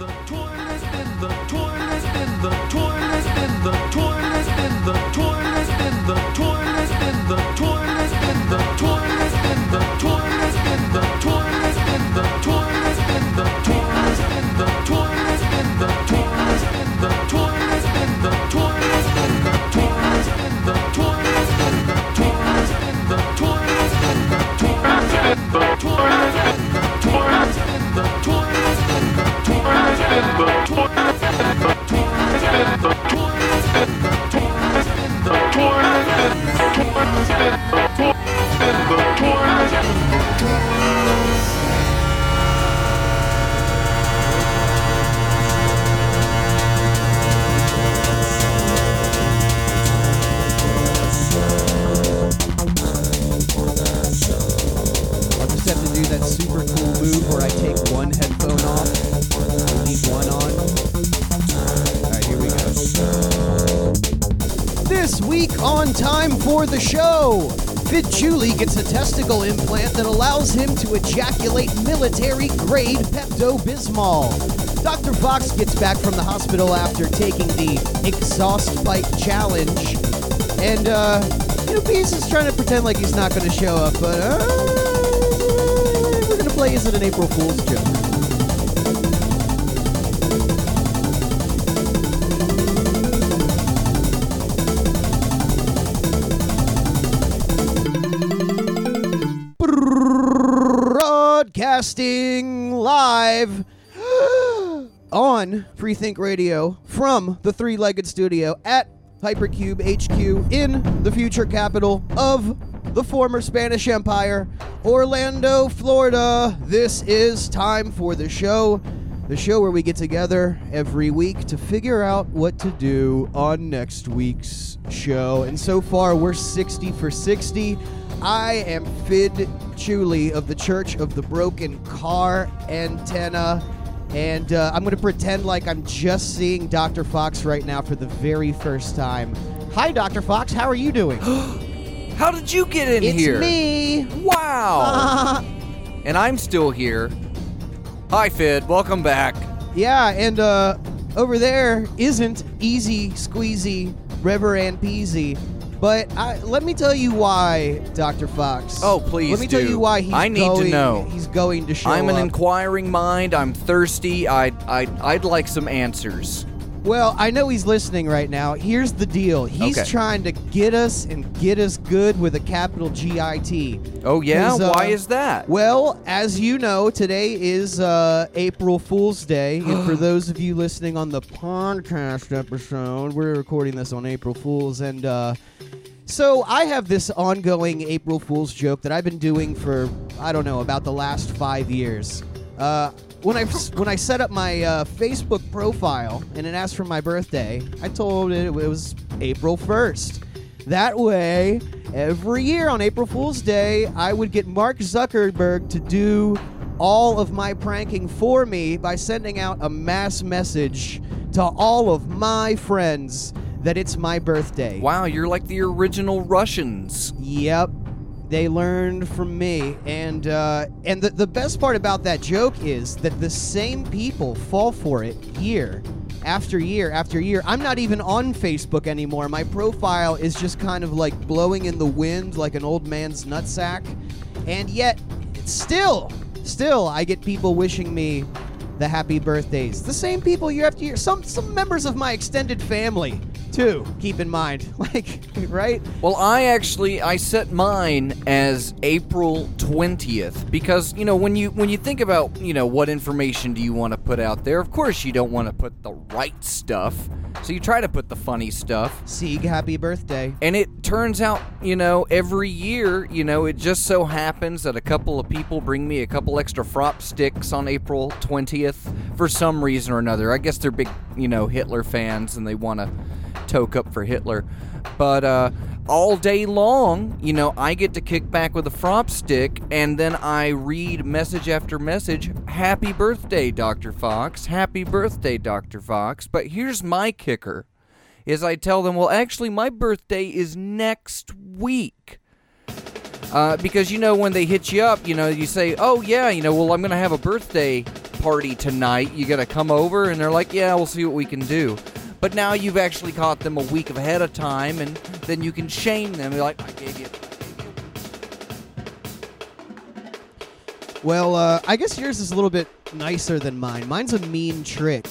the him to ejaculate military grade Pepto Bismol. Dr. Fox gets back from the hospital after taking the exhaust bite challenge. And, uh, you know, Beast is trying to pretend like he's not going to show up, but, uh, we're going to play Is It an April Fool's Joke? Broadcasting live on Freethink Radio from the three legged studio at Hypercube HQ in the future capital of the former Spanish Empire, Orlando, Florida. This is time for the show. The show where we get together every week to figure out what to do on next week's show. And so far, we're 60 for 60. I am Fidd Chewley of the Church of the Broken Car Antenna. And uh, I'm going to pretend like I'm just seeing Dr. Fox right now for the very first time. Hi, Dr. Fox. How are you doing? How did you get in it's here? me. Wow. and I'm still here. Hi, Fidd. Welcome back. yeah, and uh, over there isn't easy squeezy River and Peasy. But I, let me tell you why, Dr. Fox. Oh, please Let me tell do. you why he's I need to going, know. He's going to show I'm an up. inquiring mind. I'm thirsty. I, I, I'd like some answers. Well, I know he's listening right now. Here's the deal. He's Okay. trying to get us and get us good with a capital G-I-T. Oh, yeah, uh, Why is that? Well, as you know, today is uh, April Fool's Day. and for those of you listening on the podcast episode, we're recording this on April Fool's. And uh, so I have this ongoing April Fool's joke that I've been doing for, I don't know, about the last five years. Uh, when I when I set up my uh, Facebook profile and it asked for my birthday, I told it it was April 1st. That way, every year on April Fool's Day, I would get Mark Zuckerberg to do all of my pranking for me by sending out a mass message to all of my friends that it's my birthday. Wow, you're like the original Russians. Yep. They learned from me, and uh, and the, the best part about that joke is that the same people fall for it year after year after year. I'm not even on Facebook anymore. My profile is just kind of like blowing in the wind like an old man's nutsack, and yet still, still, I get people wishing me the happy birthdays. The same people year after year. Some some members of my extended family too. Keep in mind, like right. Well, I actually I set mine as April 20th because, you know, when you when you think about, you know, what information do you want to put out there? Of course, you don't want to put the right stuff. So you try to put the funny stuff. Sieg, happy birthday. And it turns out, you know, every year, you know, it just so happens that a couple of people bring me a couple extra frop sticks on April 20th for some reason or another. I guess they're big, you know, Hitler fans and they want to toke up for Hitler. But uh, all day long, you know, I get to kick back with a frop stick and then I read message after message Happy birthday, Dr. Fox. Happy birthday, Dr. Fox. But here's my kicker is I tell them, well, actually, my birthday is next week. Uh, because you know when they hit you up, you know you say, "Oh yeah, you know, well I'm gonna have a birthday party tonight. You got to come over, and they're like, yeah, we'll see what we can do. But now you've actually caught them a week ahead of time, and then you can shame them. You're like, I gave you. Well, uh, I guess yours is a little bit nicer than mine. Mine's a mean trick.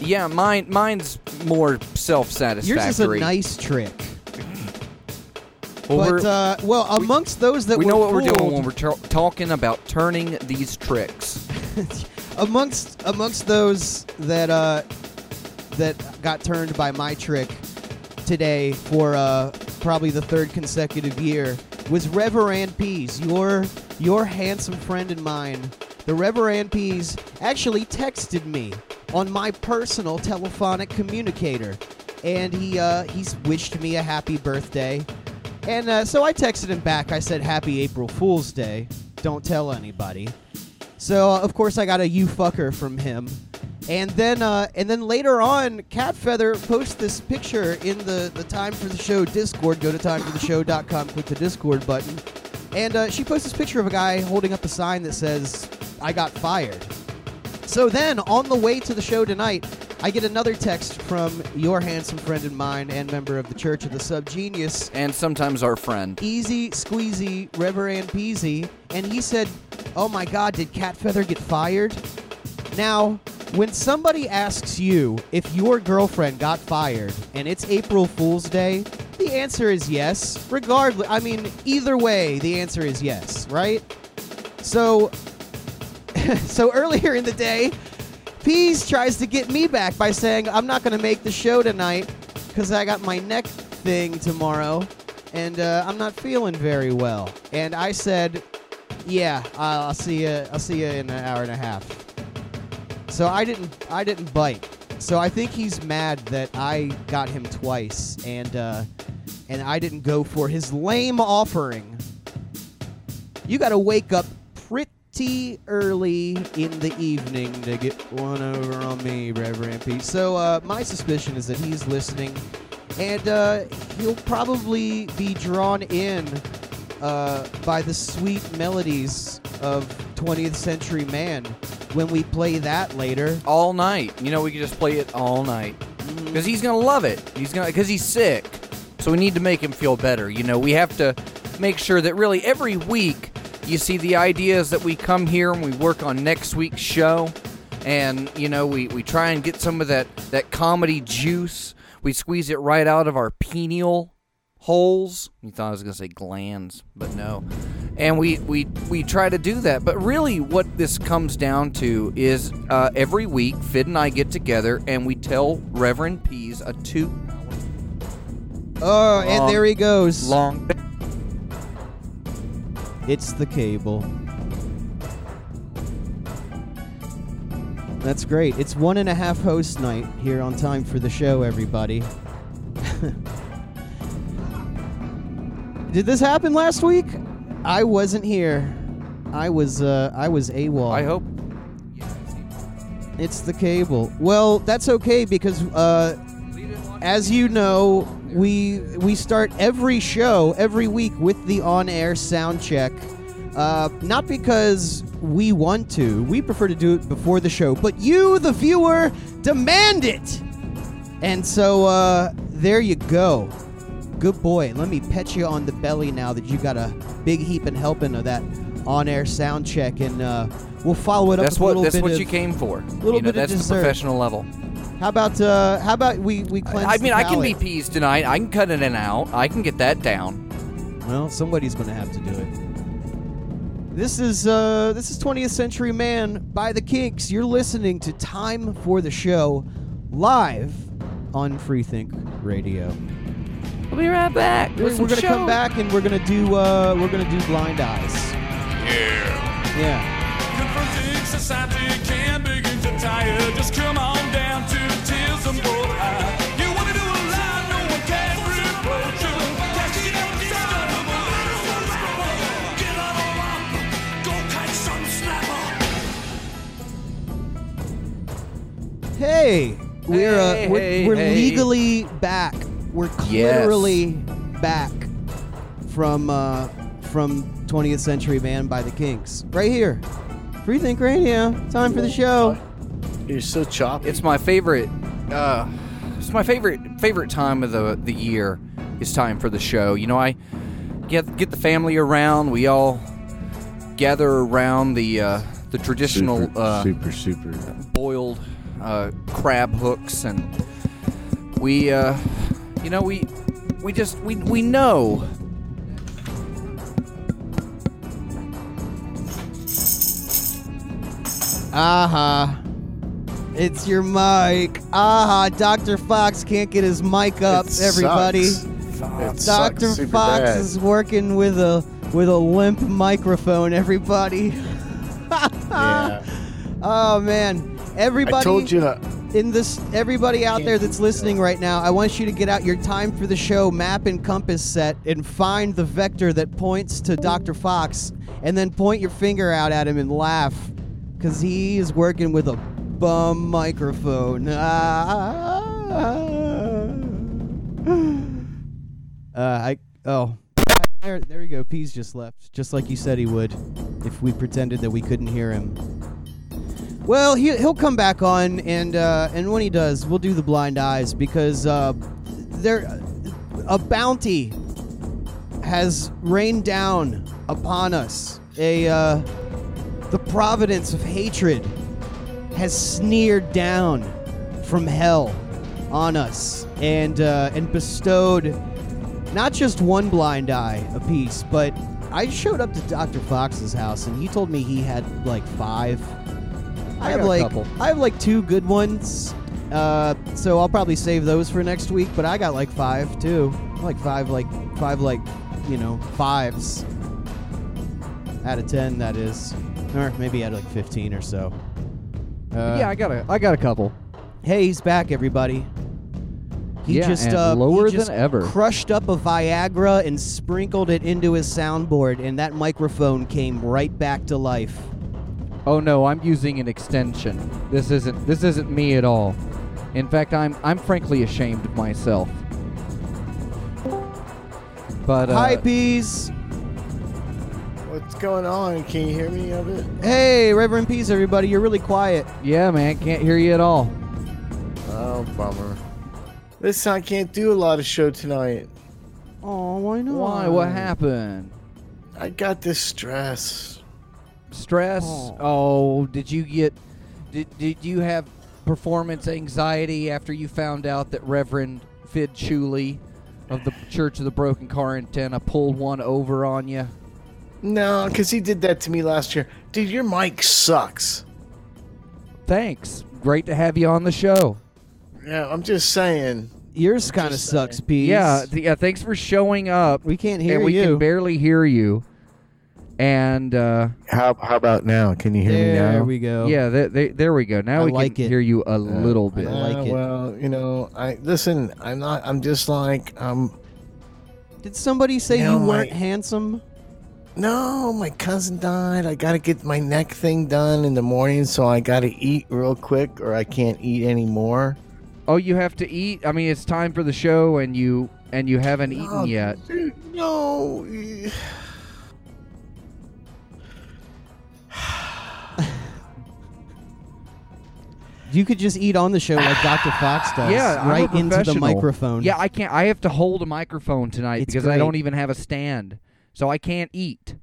Yeah, mine, mine's more self-satisfactory. Yours is a nice trick. Well, but uh, well, amongst those that we know what we're doing when we're ta- talking about turning these tricks. amongst amongst those that uh, that got turned by my trick today for uh, probably the third consecutive year was Reverend Peas, your your handsome friend and mine. The Reverend Peas actually texted me on my personal telephonic communicator, and he uh, he's wished me a happy birthday. And uh, so I texted him back. I said, "Happy April Fool's Day. Don't tell anybody." So uh, of course I got a you fucker from him, and then uh, and then later on, Cat Feather posts this picture in the the Time for the Show Discord. Go to timefortheshow.com, click the Discord button, and uh, she posts this picture of a guy holding up a sign that says "I got fired." So then, on the way to the show tonight, I get another text from your handsome friend and mine, and member of the Church of the Subgenius, And sometimes our friend. Easy Squeezy Reverend Peasy, and he said, "Oh my God, did Cat Feather get fired?" Now, when somebody asks you if your girlfriend got fired and it's April Fool's Day, the answer is yes. Regardless, I mean, either way, the answer is yes, right? So, so earlier in the day, Peas tries to get me back by saying I'm not going to make the show tonight because I got my neck thing tomorrow and uh, I'm not feeling very well. And I said, "Yeah, I'll I'll see you. I'll see you in an hour and a half." So I didn't. I didn't bite. So I think he's mad that I got him twice, and uh, and I didn't go for his lame offering. You got to wake up pretty early in the evening to get one over on me, Reverend Pete. So uh, my suspicion is that he's listening, and uh, he'll probably be drawn in uh, by the sweet melodies of 20th Century Man when we play that later. all night. You know, we could just play it all night mm-hmm. because he's gonna love it. He's gonna because he's sick, so we need to make him feel better. You know, we have to make sure that really every week you see the ideas that we come here and we work on next week's show, and you know we we try and get some of that that comedy juice. We squeeze it right out of our pineal holes. You thought I was gonna say glands, but no. And we we we try to do that, but really, what this comes down to is uh, every week, Fidd and I get together and we tell Reverend Peas a two Oh, and there he goes. long. It's the cable. That's great. It's one and a half host night here on Time for the Show, everybody. Did this happen last week? I wasn't here. I was uh I was AWOL. I hope. It's the cable. Well, that's okay because uh as you know, we we start every show every week with the on-air sound check. Uh, not because we want to, we prefer to do it before the show, but you, the viewer, demand it. And so uh, there you go. Good boy. Let me pet you on the belly now that you got a big heap and helping of that on-air sound check, and uh, we'll follow it up. That's with a what little that's bit what of, you came for. A little you know, bit of that's the professional level. How about uh, how about we we cleanse? I mean, I can be? Peas tonight. I can cut it in out. I can get that down. Well, somebody's going to have to do it. This is uh, this is 20th Century Man by the Kinks. You're listening to Time for the Show live on Freethink Radio. We'll be right back. We're, we're gonna come back and we're gonna do uh, we're gonna do Blind Eyes. Yeah. Yeah. Confronting society can begin to tire. Just come on down to tears and both. You wanna do a lie, no one can reproach you. Cash it out, stop. Get on a romp, go catch some snapper. Hey, we're uh, Hey, we're, hey, we're hey. legally back. We're Yes. literally back from uh, from 20th Century Man by the Kinks. Right here. Free Think Radio. Time for the show. You're so choppy. It's my favorite. Uh, it's my favorite favorite time of the the year. It's time for the show. You know, I get get the family around. We all gather around the uh, the traditional super, uh, super, super. boiled uh, crab hooks, and we, uh, you know, we we just we we know. Aha. It's your mic. Aha. Dr. Fox can't get his mic up, It everybody. sucks. It sucks Dr. super Fox bad. is working with a with a limp microphone, everybody. Yeah. Oh man. Everybody I told you. uh, in this everybody out there that's listening right now, I want you to get out your time for the show map and compass set and find the vector that points to Dr. Fox and then point your finger out at him and laugh cuz he is working with a bum microphone. Ah. Uh, I oh there there you go. Peas just left, just like you said he would, if we pretended that we couldn't hear him. Well, he, he'll come back on, and uh, and when he does, we'll do the blind eyes because uh, there a bounty has rained down upon us. A uh, the providence of hatred has sneered down from hell on us and uh, and bestowed not just one blind eye apiece, but I showed up to Dr. Fox's house and he told me he had like five. I, I have like. I have like two good ones. Uh, so I'll probably save those for next week, but I got like five too. Like five like five like, you know, fives. Out of 10 that is. Or maybe out of like 15 or so. Uh, yeah, I got a I got a couple. Hey, he's back, everybody. He Yeah, just and uh, he lower just than ever. crushed up a Viagra and sprinkled it into his soundboard, and that microphone came right back to life. Oh no, I'm using an extension. This isn't this isn't me at all. In fact, I'm I'm frankly ashamed of myself. But uh, Hi, Peas. What's going on? Can you hear me a bit? Hey, Reverend Peas, everybody. You're really quiet. yeah, man, can't hear you at all. Oh, bummer. Listen, I can't do a lot of show tonight. Oh, why not? Why? What happened? I got this stress. Stress? Oh. Oh, did you get did did you have performance anxiety after you found out that Reverend Fidd Chewley of the Church of the Broken Car Antenna pulled one over on you? No, because he did that to me last year. Dude, your mic sucks. Thanks. Great to have you on the show. Yeah, I'm just saying. Yours kind of sucks, Pete. Yeah, th- yeah. Thanks for showing up. we can't hear and we you. can barely hear you. And uh, How how about now? Can you hear me now? there we go. yeah, th- th- there we go. Now I we like can it. hear you a little bit. I like Uh, it. Well, you know, I listen. I'm not. I'm just like um. Did somebody say You you, know, my- weren't handsome? No, my cousin died. I gotta get my neck thing done in the morning, so I gotta eat real quick, or I can't eat anymore. Oh, you have to eat. I mean, it's time for the show, and you and you haven't eaten Oh, yet. Dude, no. You could just eat on the show like Dr. Fox does. Yeah, I'm a right into the professional. microphone. Yeah, I can't. I have to hold a microphone tonight It's because I great. don't even have a stand, so I can't eat.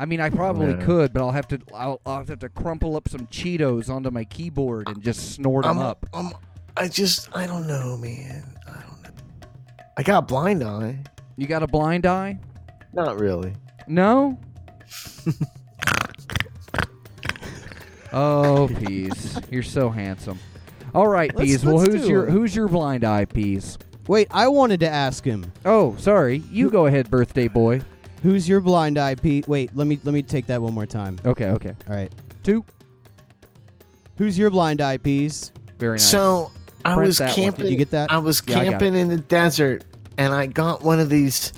I mean, I probably Yeah. could, but I'll have to. I'll, I'll have to crumple up some Cheetos onto my keyboard and just snort them I'm, up. I'm, I just, I don't know, man. I don't know. I got blind eye. You got a blind eye? Not really. No. oh, peas, you're so handsome. All right, Let's- peas. Well, let's who's do your it. who's your blind eye, peas? Wait, I wanted to ask him. Oh, sorry. You go ahead, birthday boy. Who's your blind eye, Pete? Wait, let me let me take that one more time. Okay, okay. All right. Two. Who's your blind eye, Peas? Very nice. So I Print was that one. camping. Did you get that? I was Yeah, I got camping in the desert, and I got one of these.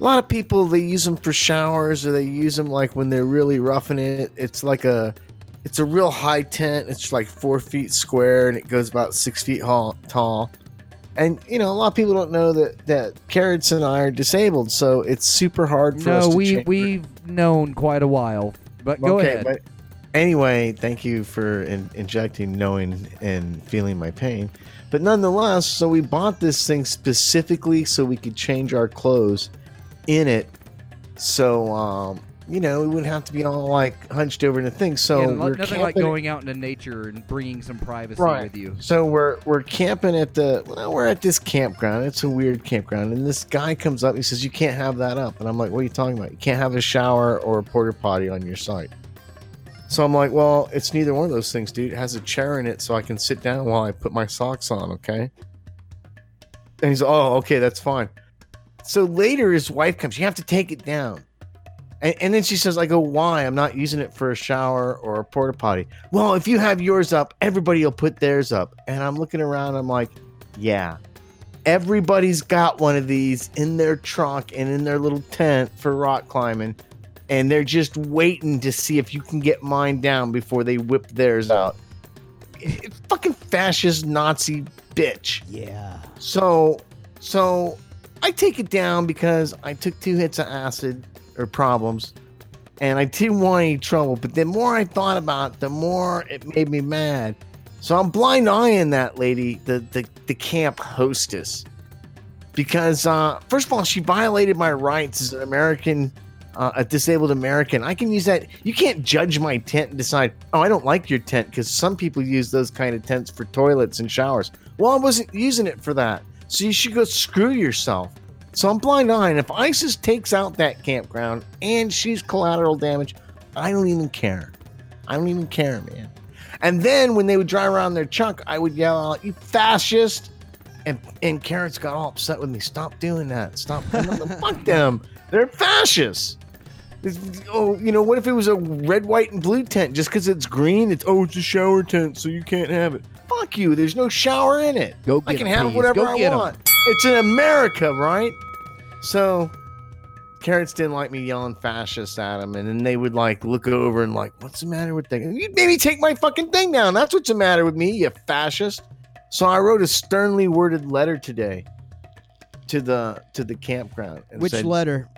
A lot of people they use them for showers, or they use them like when they're really roughing it. It's like a, it's a real high tent. It's like four feet square, and it goes about six feet tall. And you know, a lot of people don't know that that Carrots and I are disabled, so it's super hard for us no, we we've known quite a while. But go okay, ahead. But, anyway, thank you for in- injecting knowing and feeling my pain. But nonetheless, so we bought this thing specifically so we could change our clothes in it. So, um, you know, we wouldn't have to be all like hunched over in the thing. So Yeah, nothing like going out into nature and bringing some privacy Right. with you. So we're we're camping at the well, we're at this campground. It's a weird campground, and this guy comes up. He says, "You can't have that up," and I'm like, "What are you talking about? You can't have a shower or a porta potty on your site." So I'm like, "Well, it's neither one of those things, dude. It has a chair in it, so I can sit down while I put my socks on." Okay. And he's, "Oh, okay, that's fine." So later, his wife comes. You have to take it down. And, and then she says, I go, why? I'm not using it for a shower or a porta potty. Well, if you have yours up, everybody will put theirs up. And I'm looking around, I'm like, yeah. Everybody's got one of these in their trunk and in their little tent for rock climbing. And they're just waiting to see if you can get mine down before they whip theirs out. It- fucking fascist Nazi bitch. Yeah. So, so I take it down because I took two hits of acid or problems, and I didn't want any trouble. But the more I thought about, it, the more it made me mad. So I'm blind eyeing that lady, the the, the camp hostess, because uh, first of all, she violated my rights as an American. Uh, a disabled American, I can use that. You can't judge my tent and decide, oh, I don't like your tent because some people use those kind of tents for toilets and showers. Well, I wasn't using it for that. So you should go screw yourself. So I'm blind eyeing. If ISIS takes out that campground and she's collateral damage, I don't even care. I don't even care, man. And then when they would drive around their chunk, I would yell out, "You fascist!" And and Carrots got all upset with me. Stop doing that. Stop. Fuck them. They're fascists. It's- oh, you know what if it was a red, white, and blue tent? Just because it's green, it's oh, it's a shower tent, so you can't have it. Fuck you. There's no shower in it. Go get I can have please. whatever Go I 'em. It's in America, right? So, Carrots didn't like me yelling fascist at them, and then they would like look over and like, "What's the matter with that? You maybe take my fucking thing down. That's what's the matter with me, you fascist." So I wrote a sternly worded letter today to the to the campground. Which said- letter?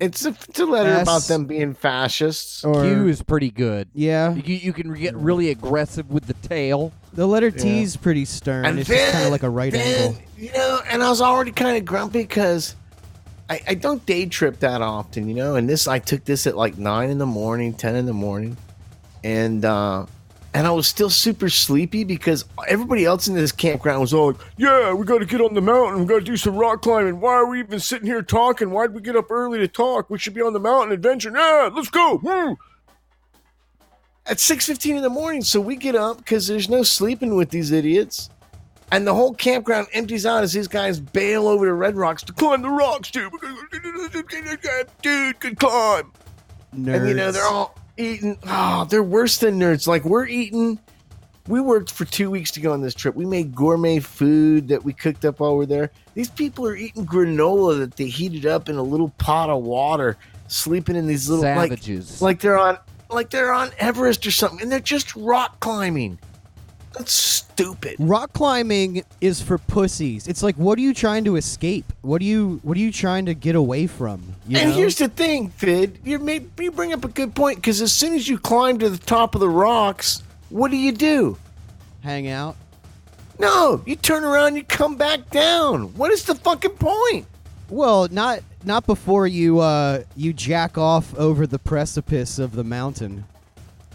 It's a, it's a letter about them being fascists. Or Q is pretty good. yeah, You, you can get really aggressive with the tail. the letter T Yeah. is pretty stern. And it's just kind of like a right then, angle. You know, and I was already kind of grumpy because I, I don't day trip that often, you know. And this, I took this at like nine in the morning, ten in the morning, and uh, and I was still super sleepy because everybody else in this campground was all like, "Yeah, we got to get on the mountain. We got to do some rock climbing. Why are we even sitting here talking? Why'd we get up early to talk? We should be on the mountain adventure. Yeah, let's go." Woo!" At six fifteen in the morning, so we get up because there's no sleeping with these idiots. And the whole campground empties out as these guys bail over to Red Rocks to climb the rocks, dude. Dude, good climb. Nerds. And you know, they're all eating. Oh, they're worse than nerds. Like, we're eating. We worked for two weeks to go on this trip. We made gourmet food that we cooked up while we're there. These people are eating granola that they heated up in a little pot of water, sleeping in these little like like they're on like they're on Everest or something, and they're just rock climbing. That's stupid. Rock climbing is for pussies. It's like, what are you trying to escape? What are you What are you trying to get away from? You and know? here's the thing, Fidd. You may you bring up a good point because as soon as you climb to the top of the rocks, what do you do? hang out. No, you turn around, you come back down. What is the fucking point? Well, not not before you uh you jack off over the precipice of the mountain.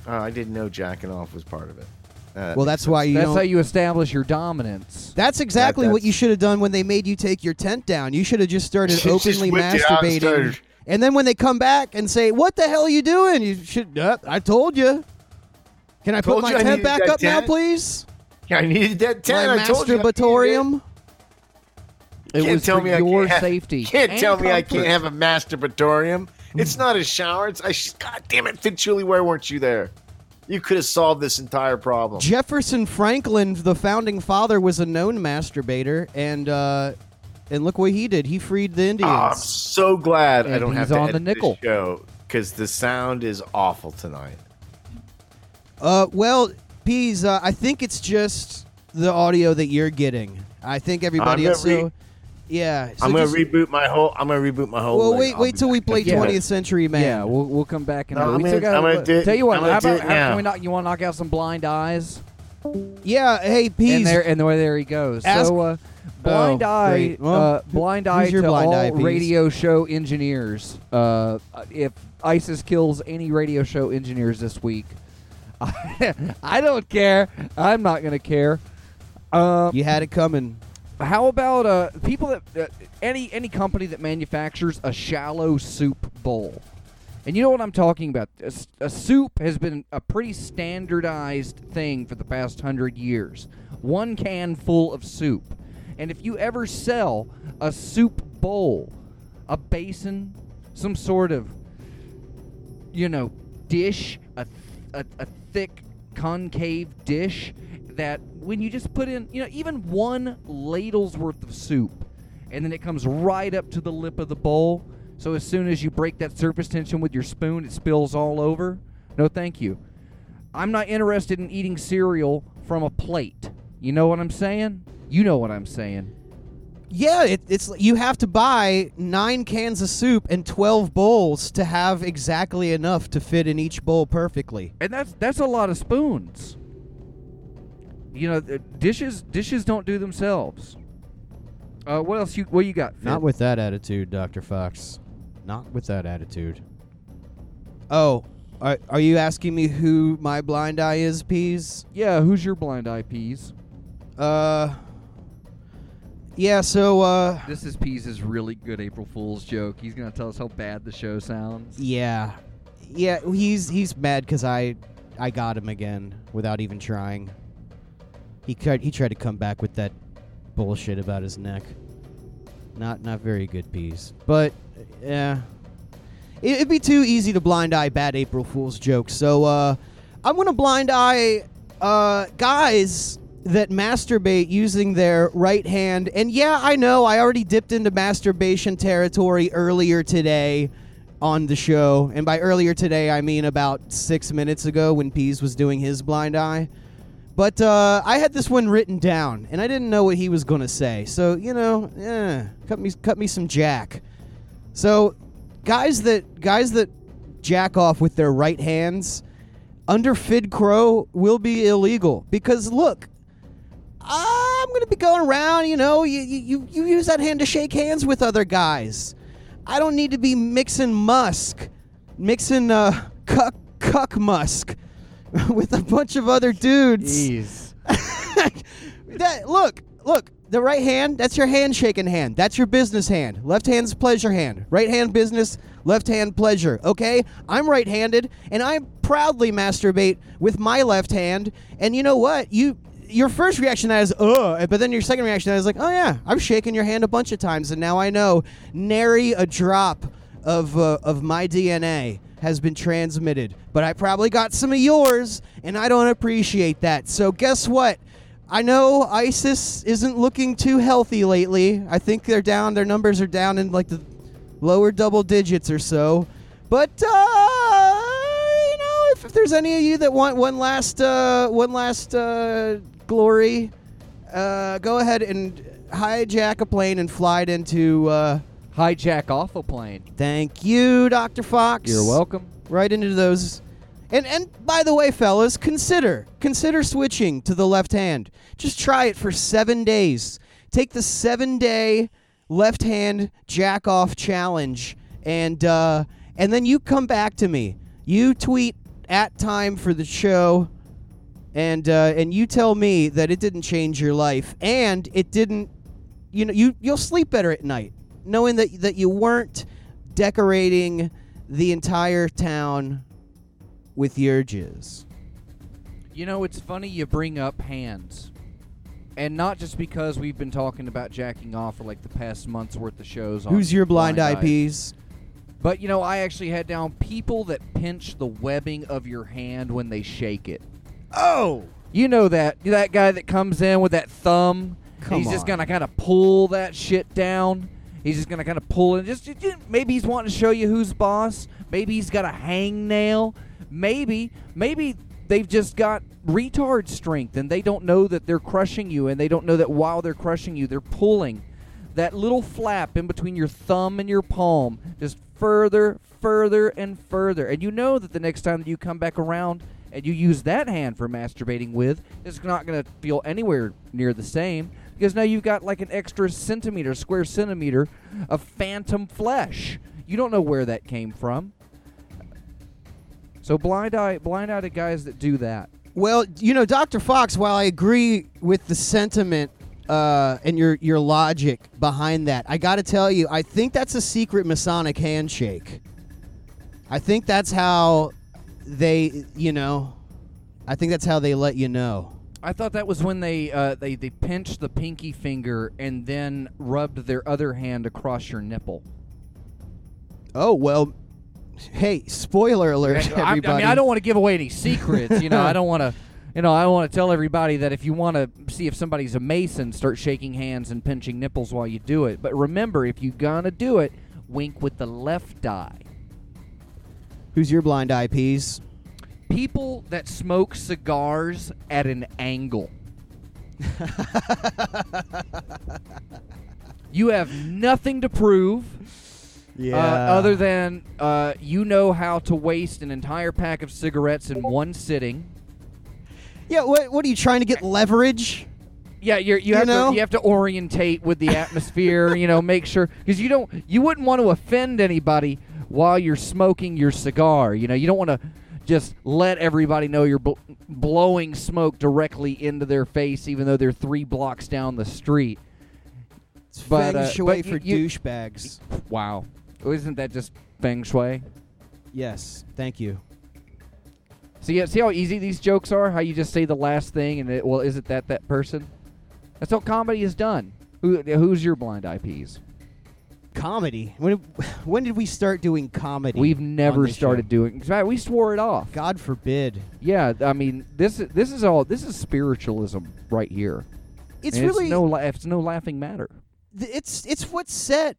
Oh, I didn't know jacking off was part of it. Uh, Well, that's why you That's how you establish your dominance. that's exactly what you should have done when they made you take your tent down. You should have just started openly whipped it out and masturbating. And then when they come back and say, "What the hell are you doing?" You should. Uh, I told you. Can I put my I tent back that up now, tent. please? I needed that tent. my I told you it. masturbatorium. It Can't was tell for me I your can't have- safety. You can't and tell me I can't have a masturbatorium. It's not a shower. It's I. God damn it, Fidd Chewley, why weren't you there? You could have solved this entire problem. Jefferson Franklin, the founding father, was a known masturbator, and uh, and look what he did. He freed the Indians. Oh, I'm so glad I don't have to on the edit this nickel. show because the sound is awful tonight. Uh, well, Peas, uh, I think it's just the audio that you're getting. I think everybody I'm else. not re- So, Yeah. so I'm gonna just- reboot my whole. I'm gonna reboot my whole. Well, leg. wait, wait be till we play Yeah. 20th Century Man. Yeah, we'll we'll come back in. No, a I'm we gonna- still gotta- I'm gonna do it- Tell you what, I'm gonna how do about it how, now. can we knock? You want to knock out some blind eyes? Yeah, Hey, peace. And Peas. there, and there, there he goes. Ask- so, uh, blind Oh, eye, great. Well, uh, blind eye who's your to blind all eye, Peas? radio show engineers. Uh, if ISIS kills any radio show engineers this week, I don't care. I'm not gonna care. Uh, you had it coming. How about uh, people that uh, any any company that manufactures a shallow soup bowl? And you know what I'm talking about? A soup has been a pretty standardized thing for the past hundred years. One can full of soup. And if you ever sell a soup bowl, a basin, some sort of, you know, dish, a, a, a thick concave dish that when you just put in, you know, even one ladle's worth of soup, and then it comes right up to the lip of the bowl. So as soon as you break that surface tension with your spoon, it spills all over. No, thank you. I'm not interested in eating cereal from a plate. You know what I'm saying? You know what I'm saying. Yeah, it, it's you have to buy nine cans of soup and twelve bowls to have exactly enough to fit in each bowl perfectly. And that's that's a lot of spoons. You know, dishes dishes don't do themselves. Uh, what else you what you got? Phil? Not with that attitude, Doctor Fox. Not with that attitude. Oh, are, are you asking me who my blind eye is, Peas? yeah. Who's your blind eye peas? Uh, yeah. So, uh, This is Peas' really good April Fool's joke. He's gonna tell us how bad the show sounds. yeah, yeah. He's he's mad because I I got him again without even trying. He tried he tried to come back with that bullshit about his neck. Not not very good, Peas. But yeah, it, it'd be too easy to blind eye bad April Fool's jokes. So uh, I'm gonna blind eye uh, guys that masturbate using their right hand. And yeah, I know I already dipped into masturbation territory earlier today on the show. And by earlier today, I mean about six minutes ago when Peas was doing his blind eye. But uh, I had this one written down, and I didn't know what he was gonna say. So you know, eh, cut me cut me some jack. So guys that guys that jack off with their right hands under Fidd Crow will be illegal because look, I'm gonna be going around. You know, you you you use that hand to shake hands with other guys. I don't need to be mixing musk, mixing uh cuck cuck musk with a bunch of other dudes. Jeez. that look, look, the right hand, that's your handshaking hand. That's your business hand. Left hand's pleasure hand. Right hand business, left hand pleasure. Okay? I'm right-handed and I proudly masturbate with my left hand. And you know what? You your first reaction is uh, but then your second reaction is like, "Oh yeah, I've shaken your hand a bunch of times and now I know nary a drop of uh, of my DNA has been transmitted, but I probably got some of yours, and I don't appreciate that. So guess what? I know ISIS isn't looking too healthy lately. I think they're down. Their numbers are down in like the lower double digits or so. But uh, you know, if, if there's any of you that want one last uh, one last uh, glory, uh, go ahead and hijack a plane and fly it into. Uh, Hijack off a plane. Thank you, Dr. Fox. You're welcome. Right into those. And and by the way, fellas, consider consider switching to the left hand. Just try it for seven days. Take the seven day left hand jack off challenge, and uh, and then you come back to me. You tweet at time for the show, and uh, and you tell me that it didn't change your life, and it didn't. You know, you you'll sleep better at night knowing that that you weren't decorating the entire town with your jizz. You know, it's funny you bring up hands. And not just because we've been talking about jacking off for like the past month's worth of shows. On Who's your blind, eye Eyes. But you know, I actually had down people that pinch the webbing of your hand when they shake it. Oh, You know that that guy that comes in with that thumb. Come he's just gonna kind of pull that shit down. He's just gonna kind of pull it. Just, just maybe he's wanting to show you who's boss. Maybe he's got a hangnail. Maybe maybe they've just got retard strength and they don't know that they're crushing you and they don't know that while they're crushing you they're pulling that little flap in between your thumb and your palm just further, further, and further. And you know that the next time that you come back around and you use that hand for masturbating with, it's not going to feel anywhere near the same because now you've got like an extra centimeter, square centimeter of phantom flesh. You don't know where that came from. So blind eye, blind eye to guys that do that. Well, you know, Dr. Fox, while I agree with the sentiment uh, and your your logic behind that, I got to tell you, I think that's a secret Masonic handshake. I think that's how they, you know, I think that's how they let you know. I thought that was when they uh, they they pinched the pinky finger and then rubbed their other hand across your nipple. Oh well, hey, spoiler alert, I, I everybody. mean, I don't want to give away any secrets. You know, I don't want to. You know, I want to tell everybody that if you want to see if somebody's a mason, start shaking hands and pinching nipples while you do it. But remember, if you're gonna do it, wink with the left eye. Who's your blind eye peas? People that smoke cigars at an angle. you have nothing to prove. Yeah. Uh, other than uh, you know how to waste an entire pack of cigarettes in one sitting. yeah. What What are you trying to get leverage? Yeah, you're, you You have know? to you have to orientate with the atmosphere. you know, make sure because you don't you wouldn't want to offend anybody while you're smoking your cigar. You know, you don't want to just let everybody know you're bl- blowing smoke directly into their face, even though they're three blocks down the street. It's But, feng uh, shui but for douchebags. Wow, isn't that just feng shui? Yes. Thank you. See, yeah, see how easy these jokes are. How you just say the last thing, and it, well, is it that that person? That's how comedy is done. Who, who's your blind eye Peas? Comedy. When When did we start doing comedy? We've never started show? doing. In fact, we swore it off. God forbid. Yeah, I mean this. is- This is all. This is spiritualism right here. It's And really it's no. It's no laughing matter. it's it's what set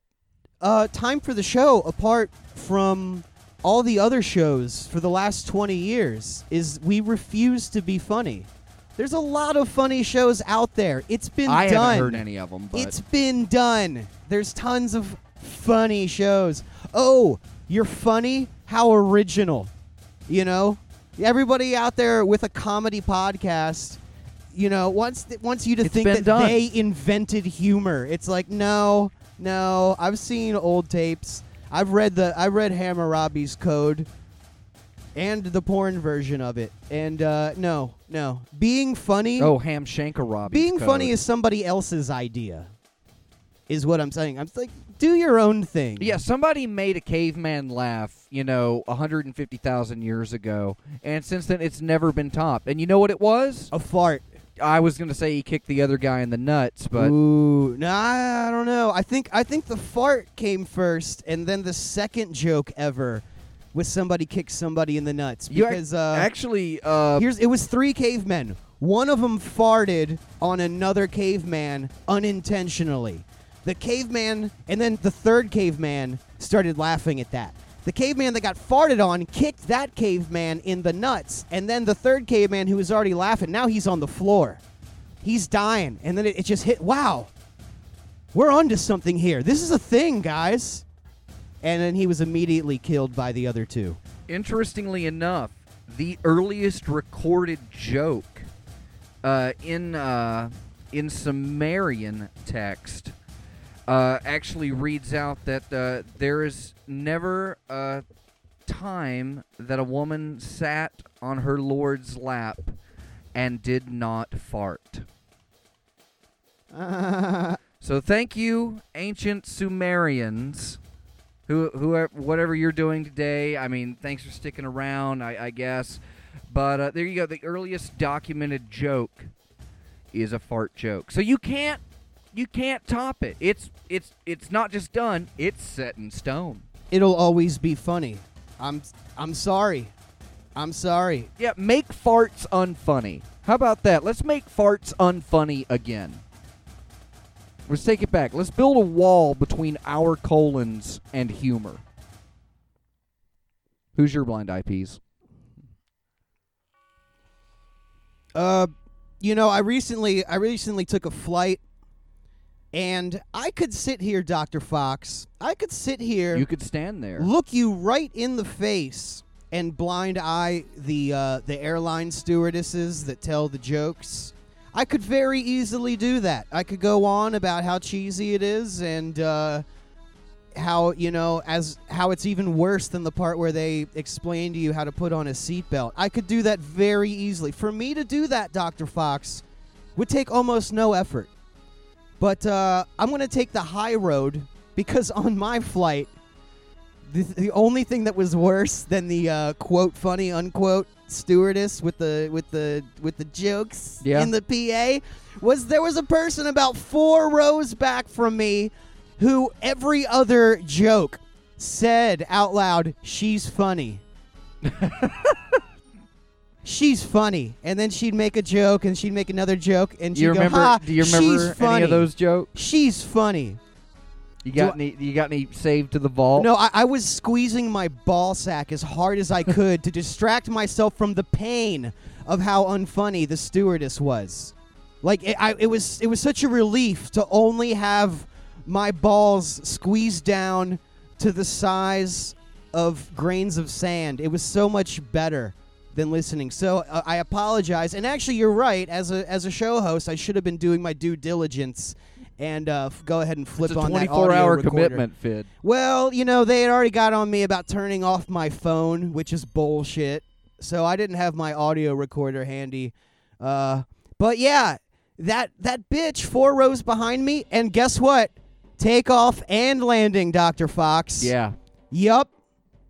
uh, time for the show apart from all the other shows for the last 20 years is we refuse to be funny there's a lot of funny shows out there it's been I done haven't heard any of them. But it's been done there's tons of funny shows. Oh you're funny? How original. You know? Everybody out there with a comedy podcast you know wants th- wants you to It's think that done. they invented humor. It's like no no. I've seen old tapes. I've read the i read hammurabi's code and the porn version of it. And uh no no. Being funny oh, Ham Shankar being funny is somebody else's idea is what i'm saying. I'm like do your own thing Yeah, somebody made a caveman laugh, you know, 150,000 years ago, and since then it's never been topped. And you know what it was? a fart I was going to say he kicked the other guy in the nuts, but Ooh, nah, I don't know. I think I think the fart came first, and then the second joke ever was somebody kicked somebody in the nuts ac- because uh, actually uh, here's it was three cavemen. One of them farted on another caveman unintentionally. The caveman and then the third caveman started laughing at that. The caveman that got farted on kicked that caveman in the nuts, and then the third caveman who was already laughing, now he's on the floor. He's dying, and then it, it just hit. Wow, we're onto something here. This is a thing, guys. And then he was immediately killed by the other two. interestingly enough, the earliest recorded joke uh, in uh, in Sumerian text uh, actually reads out that uh, there is never a time that a woman sat on her lord's lap and did not fart. So thank you, ancient Sumerians who whoever whatever you're doing today. I mean, thanks for sticking around. I, I guess, but uh, there you go. The earliest documented joke is a fart joke. So you can't you can't top it. It's it's it's not just done. It's set in stone. It'll always be funny. I'm I'm sorry. I'm sorry. Yeah, make farts unfunny. How about that? Let's make farts unfunny again. Let's take it back. Let's build a wall between our colons and humor. Who's your blind eye Peas? Uh, you know, I recently I recently took a flight, And I could sit here, Dr. Fox. I could sit here, You could stand there. look you right in the face, and blind eye the uh, the airline stewardesses that tell the jokes. I could very easily do that. I could go on about how cheesy it is and uh, how you know as how it's even worse than the part where they explain to you how to put on a seatbelt. I could do that very easily. For me to do that, Doctor Fox, would take almost no effort. But uh, I'm going to take the high road because on my flight, the, the only thing that was worse than the uh, quote funny unquote stewardess with the with the with the jokes Yeah. in the PA was there was a person about four rows back from me who every other joke said out loud, "She's funny." She's funny, and then she'd make a joke, and she'd make another joke, and she'd you go, remember? "Ha, do you she's remember funny. any of those jokes? She's funny. You got Do any? You got any saved to the vault? No, I, I was squeezing my ball sack as hard as I could to distract myself from the pain of how unfunny the stewardess was. Like it, I, it was, it was such a relief to only have my balls squeezed down to the size of grains of sand. It was so much better than listening. So uh, I apologize. And actually, you're right. As a as a show host, I should have been doing my due diligence and uh, f- go ahead and flip it's a on that 24 hour recorder. commitment, Fidd. Well, you know, they had already got on me about turning off my phone, which is bullshit. So I didn't have my audio recorder handy. Uh, but yeah, that that bitch four rows behind me, and guess what? Takeoff and landing, Doctor Fox. Yeah, Yup.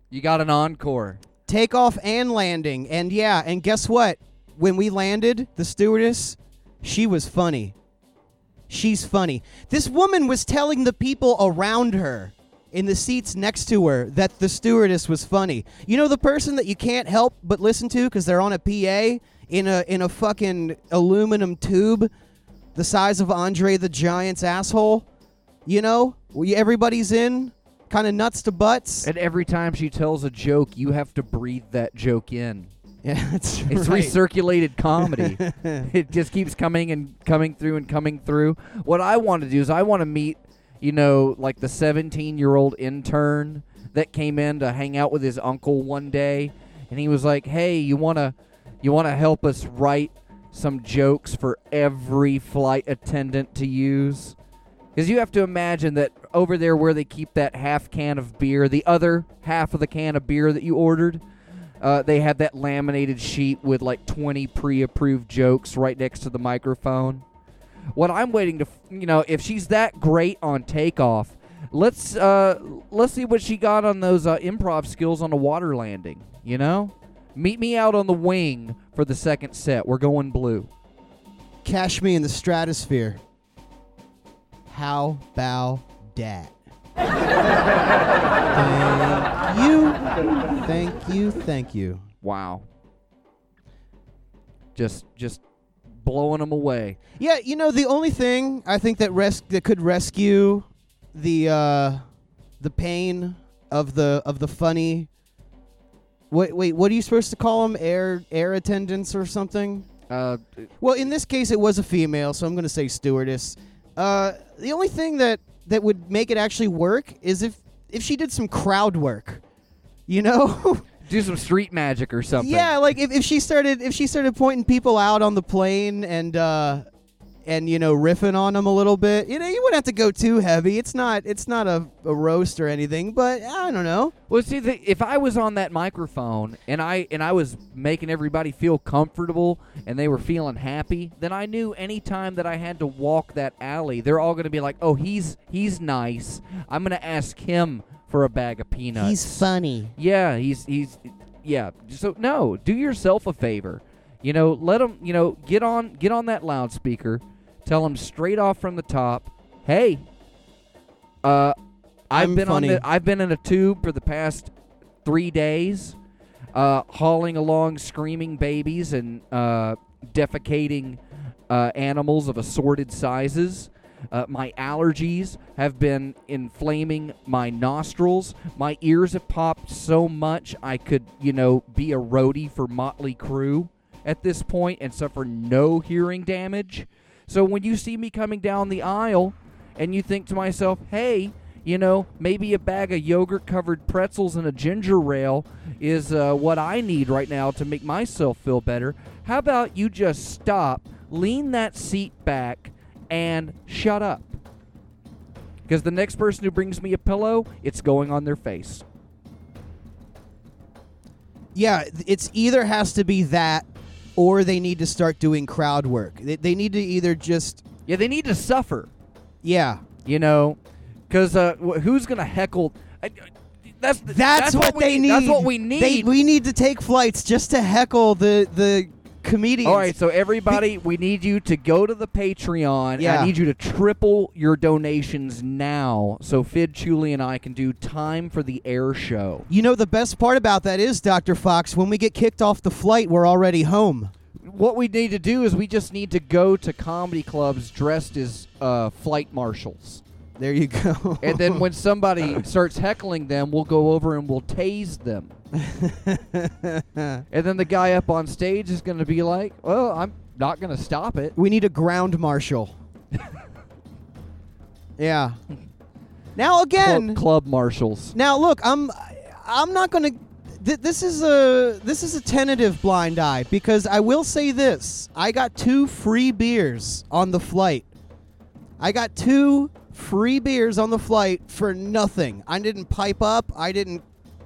you got an encore. Takeoff and landing, and yeah, and guess what? When we landed, the stewardess, she was funny. She's funny. This woman was telling the people around her in the seats next to her that the stewardess was funny. You know the person that you can't help but listen to because they're on a PA in a in a fucking aluminum tube the size of Andre the Giant's asshole? You know? Everybody's in kind of nuts to butts. And every time she tells a joke, you have to breathe that joke in. yeah, that's It's right. recirculated comedy. it just keeps coming and coming through and coming through. What I want to do is I want to meet, you know, like the 17 year old intern that came in to hang out with his uncle one day, and he was like, "Hey, you wanna, you wanna help us write some jokes for every flight attendant to use?" Because you have to imagine that over there where they keep that half can of beer, the other half of the can of beer that you ordered, uh, they have that laminated sheet with like 20 pre-approved jokes right next to the microphone. What I'm waiting to, you know, if she's that great on takeoff, let's uh, let's see what she got on those uh, improv skills on the water landing. You know, meet me out on the wing for the second set. We're going blue. Cash me in the stratosphere. How about that? thank you. Thank you. Thank you. Wow. Just just blowing them away. Yeah, you know the only thing I think that res- that could rescue the uh, the pain of the of the funny. Wait, wait. What are you supposed to call them? Air air attendants or something? Uh, Well, in this case, it was a female, so I'm going to say stewardess. Uh, the only thing that that would make it actually work is if if she did some crowd work. You know? do some street magic or something. yeah, like if, if she started if she started pointing people out on the plane and uh and you know riffing on them a little bit. You know, you wouldn't have to go too heavy. It's not it's not a, a roast or anything, but I don't know. Well, see, the, if I was on that microphone and I and I was making everybody feel comfortable and they were feeling happy, then I knew any time that I had to walk that alley, they're all going to be like, "Oh, he's he's nice. I'm going to ask him for a bag of peanuts." He's funny. Yeah, he's he's yeah. So no, do yourself a favor. You know, let him. You know, get on get on that loudspeaker. Tell him straight off from the top. Hey, uh, I've I'm been funny. on. The, I've been in a tube for the past three days, uh, hauling along screaming babies and uh, defecating uh, animals of assorted sizes. Uh, my allergies have been inflaming my nostrils. My ears have popped so much I could, you know, be a roadie for Motley Crue at this point and suffer no hearing damage. So when you see me coming down the aisle, and you think to myself, hey, you know, maybe a bag of yogurt covered pretzels and a ginger ale is uh, what I need right now to make myself feel better. How about you just stop, lean that seat back, and shut up? Because the next person who brings me a pillow, it's going on their face. Yeah, it's either has to be that or they need to start doing crowd work. They, they need to either just Yeah, they need to suffer, yeah. you know, because uh, wh- who's gonna heckle? I, that's That's, what, we they need. That's what we need. They, we need to take flights just to heckle the the comedians. All right, so everybody, we need you to go to the Patreon. Yeah. I need you to triple your donations now, so Fidd Chewley and I can do time for the air show. You know the best part about that is, Doctor Fox, when we get kicked off the flight, we're already home. What we need to do is we just need to go to comedy clubs dressed as uh, flight marshals. There you go. And then when somebody starts heckling them, we'll go over and we'll tase them. and then the guy up on stage is going to be like, "Well, I'm not going to stop it." we need a ground marshal. yeah. Now again, Club, club marshals. Now look, I'm I'm not going to th- this is a this is a tentative blind eye because I will say this. I got two free beers on the flight. I got two free beers on the flight for nothing. I didn't pipe up. I didn't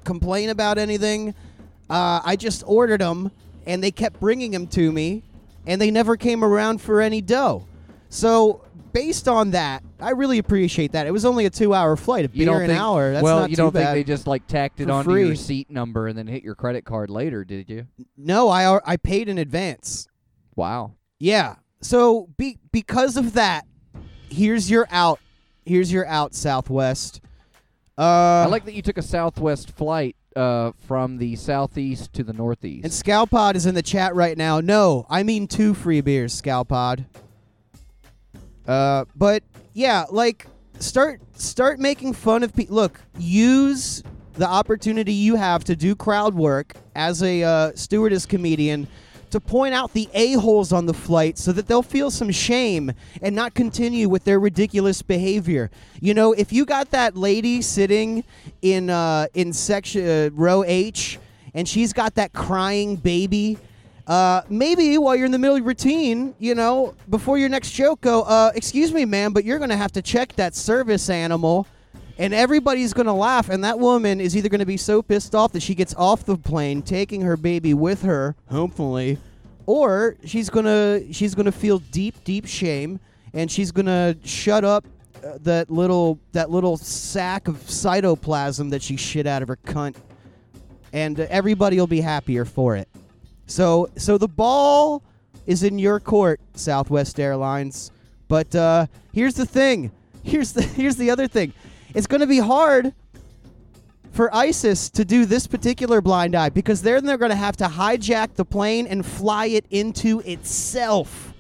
complain about anything. Uh, I just ordered them, and they kept bringing them to me, and they never came around for any dough. So based on that, I really appreciate that. It was only a two-hour flight. A beer You an think, hour. That's well, not you don't think they just like tacked it onto your seat number and then hit your credit card later, did you? No, I I paid in advance. Wow. Yeah. So be, because of that, here's your out. Here's your out, Southwest. Uh, I like that you took a Southwest flight uh, from the southeast to the northeast. and Scalpod is in the chat right now. No, I mean two free beers, Scalpod. Uh, but yeah, like start start making fun of people. Look, use the opportunity you have to do crowd work as a uh, stewardess comedian to point out the a-holes on the flight so that they'll feel some shame and not continue with their ridiculous behavior. You know, if you got that lady sitting in uh, in section uh, row H and she's got that crying baby uh, maybe while you're in the middle of routine, you know, before your next joke, go, uh, excuse me, ma'am, but you're going to have to check that service animal. And everybody's going to laugh. And that woman is either going to be so pissed off that she gets off the plane, taking her baby with her, hopefully, or she's going to she's going to feel deep, deep shame. And she's going to shut up uh, that little that little sack of cytoplasm that she shit out of her cunt. And uh, everybody will be happier for it. So so the ball is in your court, Southwest Airlines. But uh, here's the thing. Here's the here's the other thing. It's going to be hard for ISIS to do this particular blind eye because then they're going to have to hijack the plane and fly it into itself.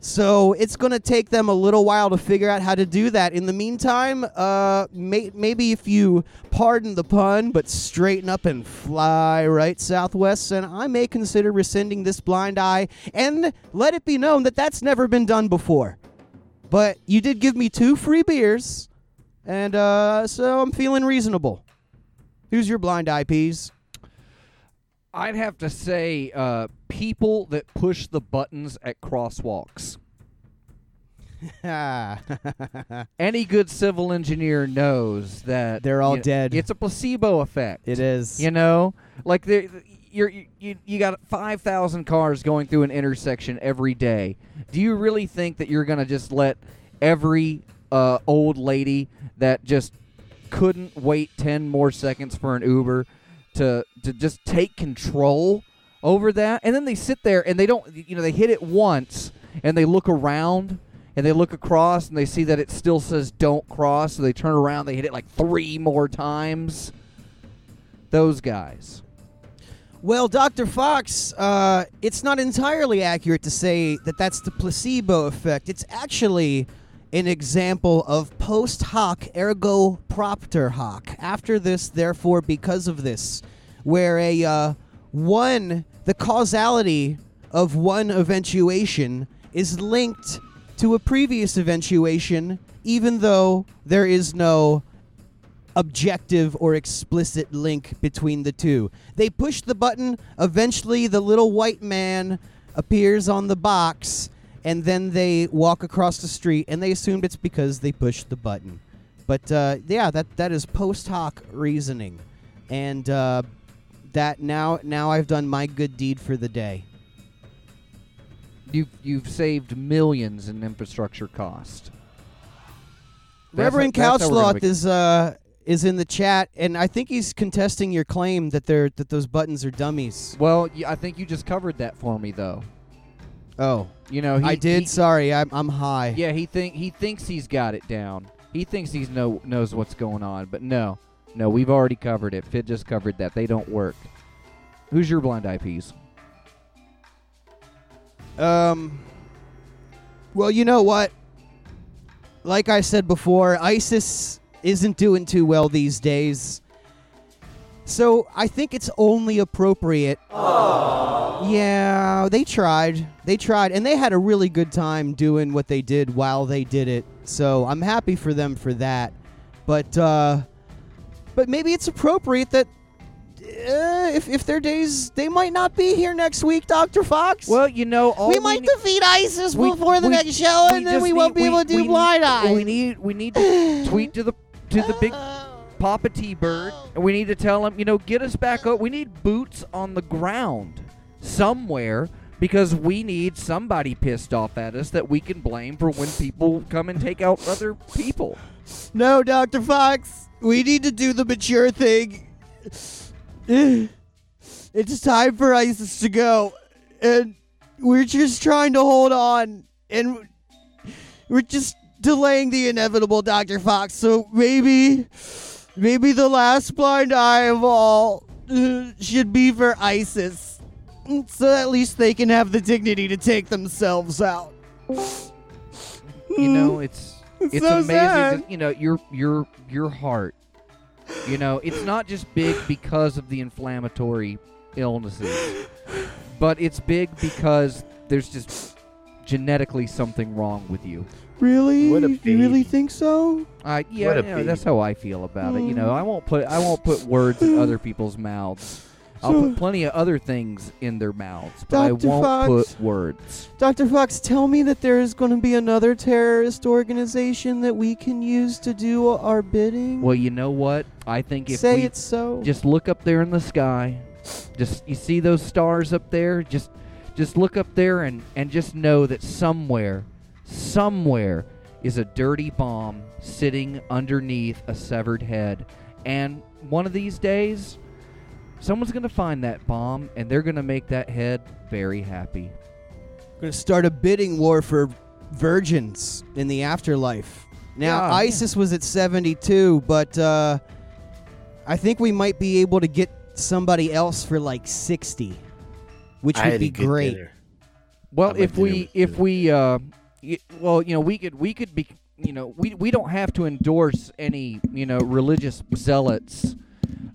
So it's going to take them a little while to figure out how to do that. In the meantime, uh, may- maybe if you pardon the pun, but straighten up and fly right southwest, and I may consider rescinding this blind eye and let it be known that that's never been done before. But you did give me two free beers, and uh, so I'm feeling reasonable. Who's your blind eye, peas? I'd have to say uh, people that push the buttons at crosswalks. Any good civil engineer knows that They're all you know, dead. It's a placebo effect. it is. You know, like there, you're you you got five thousand cars going through an intersection every day. Do you really think that you're gonna just let every uh, old lady that just couldn't wait ten more seconds for an Uber to to just take control over that? And then they sit there and they don't, you know, they hit it once and they look around. And they look across and they see that it still says "Don't cross," so they turn around. They hit it like three more times. Those guys. Well, Dr. Fox, uh, it's not entirely accurate to say that that's the placebo effect. It's actually an example of post hoc ergo propter hoc. After this, therefore, because of this, where a uh, one, the causality of one eventuation is linked to a previous eventuation, even though there is no objective or explicit link between the two. They push the button, eventually, the little white man appears on the box, and then they walk across the street, and they assumed it's because they pushed the button. But uh, yeah, that, that is post hoc reasoning. And uh, that now now I've done my good deed for the day. You've you've saved millions in infrastructure cost. That's Reverend how- that's how we're gonna Couch Sloth is uh is in the chat, and I think he's contesting your claim that they're that those buttons are dummies. Well, y- I think you just covered that for me, though. Oh, You know, he, I did. he- sorry, I'm I'm high. yeah, he think he thinks he's got it down. He thinks he know knows what's going on, but no, no, we've already covered it. Fidd just covered that. They don't work. Who's your blind piece? Um. Well, you know what? Like I said before, ISIS isn't doing too well these days. So I think it's only appropriate. Yeah, they tried. They tried, and they had a really good time doing what they did while they did it. So I'm happy for them for that. But uh, but maybe it's appropriate that uh, if if their days they might not be here next week, Doctor Fox. Well, you know, all we might need- defeat ISIS we- before the we- next show, and then we won't need- be able to do we- blind eye. We need we need to tweet to the to the big Papa T Bird, and we need to tell him, you know, get us back up. We need boots on the ground somewhere because we need somebody pissed off at us that we can blame for when people come and take out other people. No, Doctor Fox, we need to do the mature thing. It's time for ISIS to go, and we're just trying to hold on, and we're just delaying the inevitable, Doctor Fox. So maybe, maybe the last blind eye of all uh, should be for ISIS, so at least they can have the dignity to take themselves out. You know, it's It's it's so amazing. sad. that, you know, your your your heart. You know, it's not just big because of the inflammatory illnesses, but it's big because there's just genetically something wrong with you. Really? What a you really baby. think so? I yeah, What a you know, that's baby. how I feel about it. You know, I won't put I won't put words in other people's mouths. I'll So- put plenty of other things in their mouths, but I Dr. won't Fox. put words. Dr. Fox, tell me that there is going to be another terrorist organization that we can use to do our bidding. Well, you know what? I think if Say we it's so. just look up there in the sky just you see those stars up there just just look up there and and just know that somewhere somewhere is a dirty bomb sitting underneath a severed head and one of these days someone's going to find that bomb and they're going to make that head very happy going to start a bidding war for virgins in the afterlife. Now, Yeah, ISIS was at 72, but uh, I think we might be able to get somebody else for like 60, which I would be great. dinner. Well, How about if we if you? we uh, y- well, you know, we could we could be, you know, we we don't have to endorse any you know religious zealots.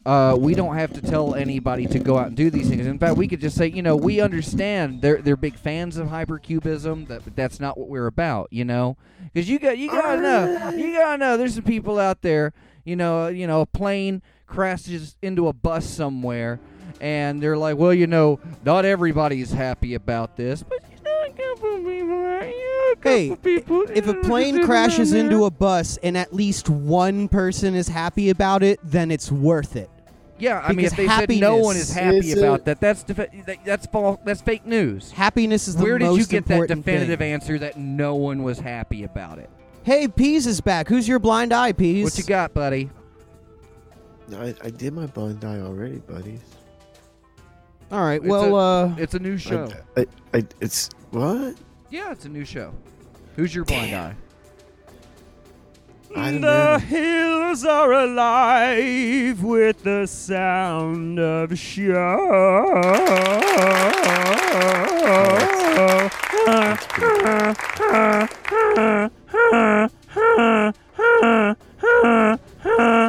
Uh, we don't have to tell anybody to go out and do these things. In fact, we could just say, you know, we understand they're they're big fans of hypercubism. That but that's not what we're about, you know, because you got you gotta know you gotta know there's some people out there, you know, you know, a plane crashes into a bus somewhere and they're like, well, you know, not everybody's happy about this, but you know, a couple people are. You a couple Hey, people, If a plane crashes into a bus and at least one person is happy about it, then it's worth it. yeah, I mean, because if they said no one is happy is about that, that's defi- that, that's false. That's fake news. Happiness is the Where did most you get that important definitive thing. answer that no one was happy about it? Hey, Peas is back. Who's your blind eye, Peas? What you got, buddy? I, I did my blind eye already, buddies. All right. It's Well, a- uh, It's a new show. I, I, I, it's what? yeah, it's a new show. Who's your blind eye? I don't know. hills are alive with the sound of show. That's pretty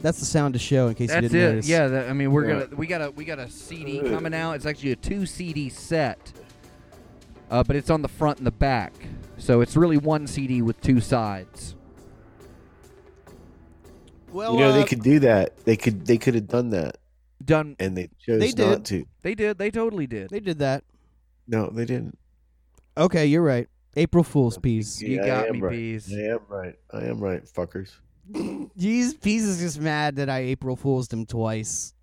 that's the sound to show in case you That's didn't it. notice. Yeah, that, I mean, we're Yeah. gonna we got a we got a CD coming out. It's actually a two CD set, uh, but it's on the front and the back, so it's really one CD with two sides. Well, you know, uh, they could do that. They could. They could have done that, Done. and they chose They not did. to. They did. They totally did. they did that. No, they didn't. Okay, you're right. April Fool's peas. You Yeah, I got me, right. peas. I am right. I am right, fuckers. Jeez, peas is just mad that I April Fool's him twice.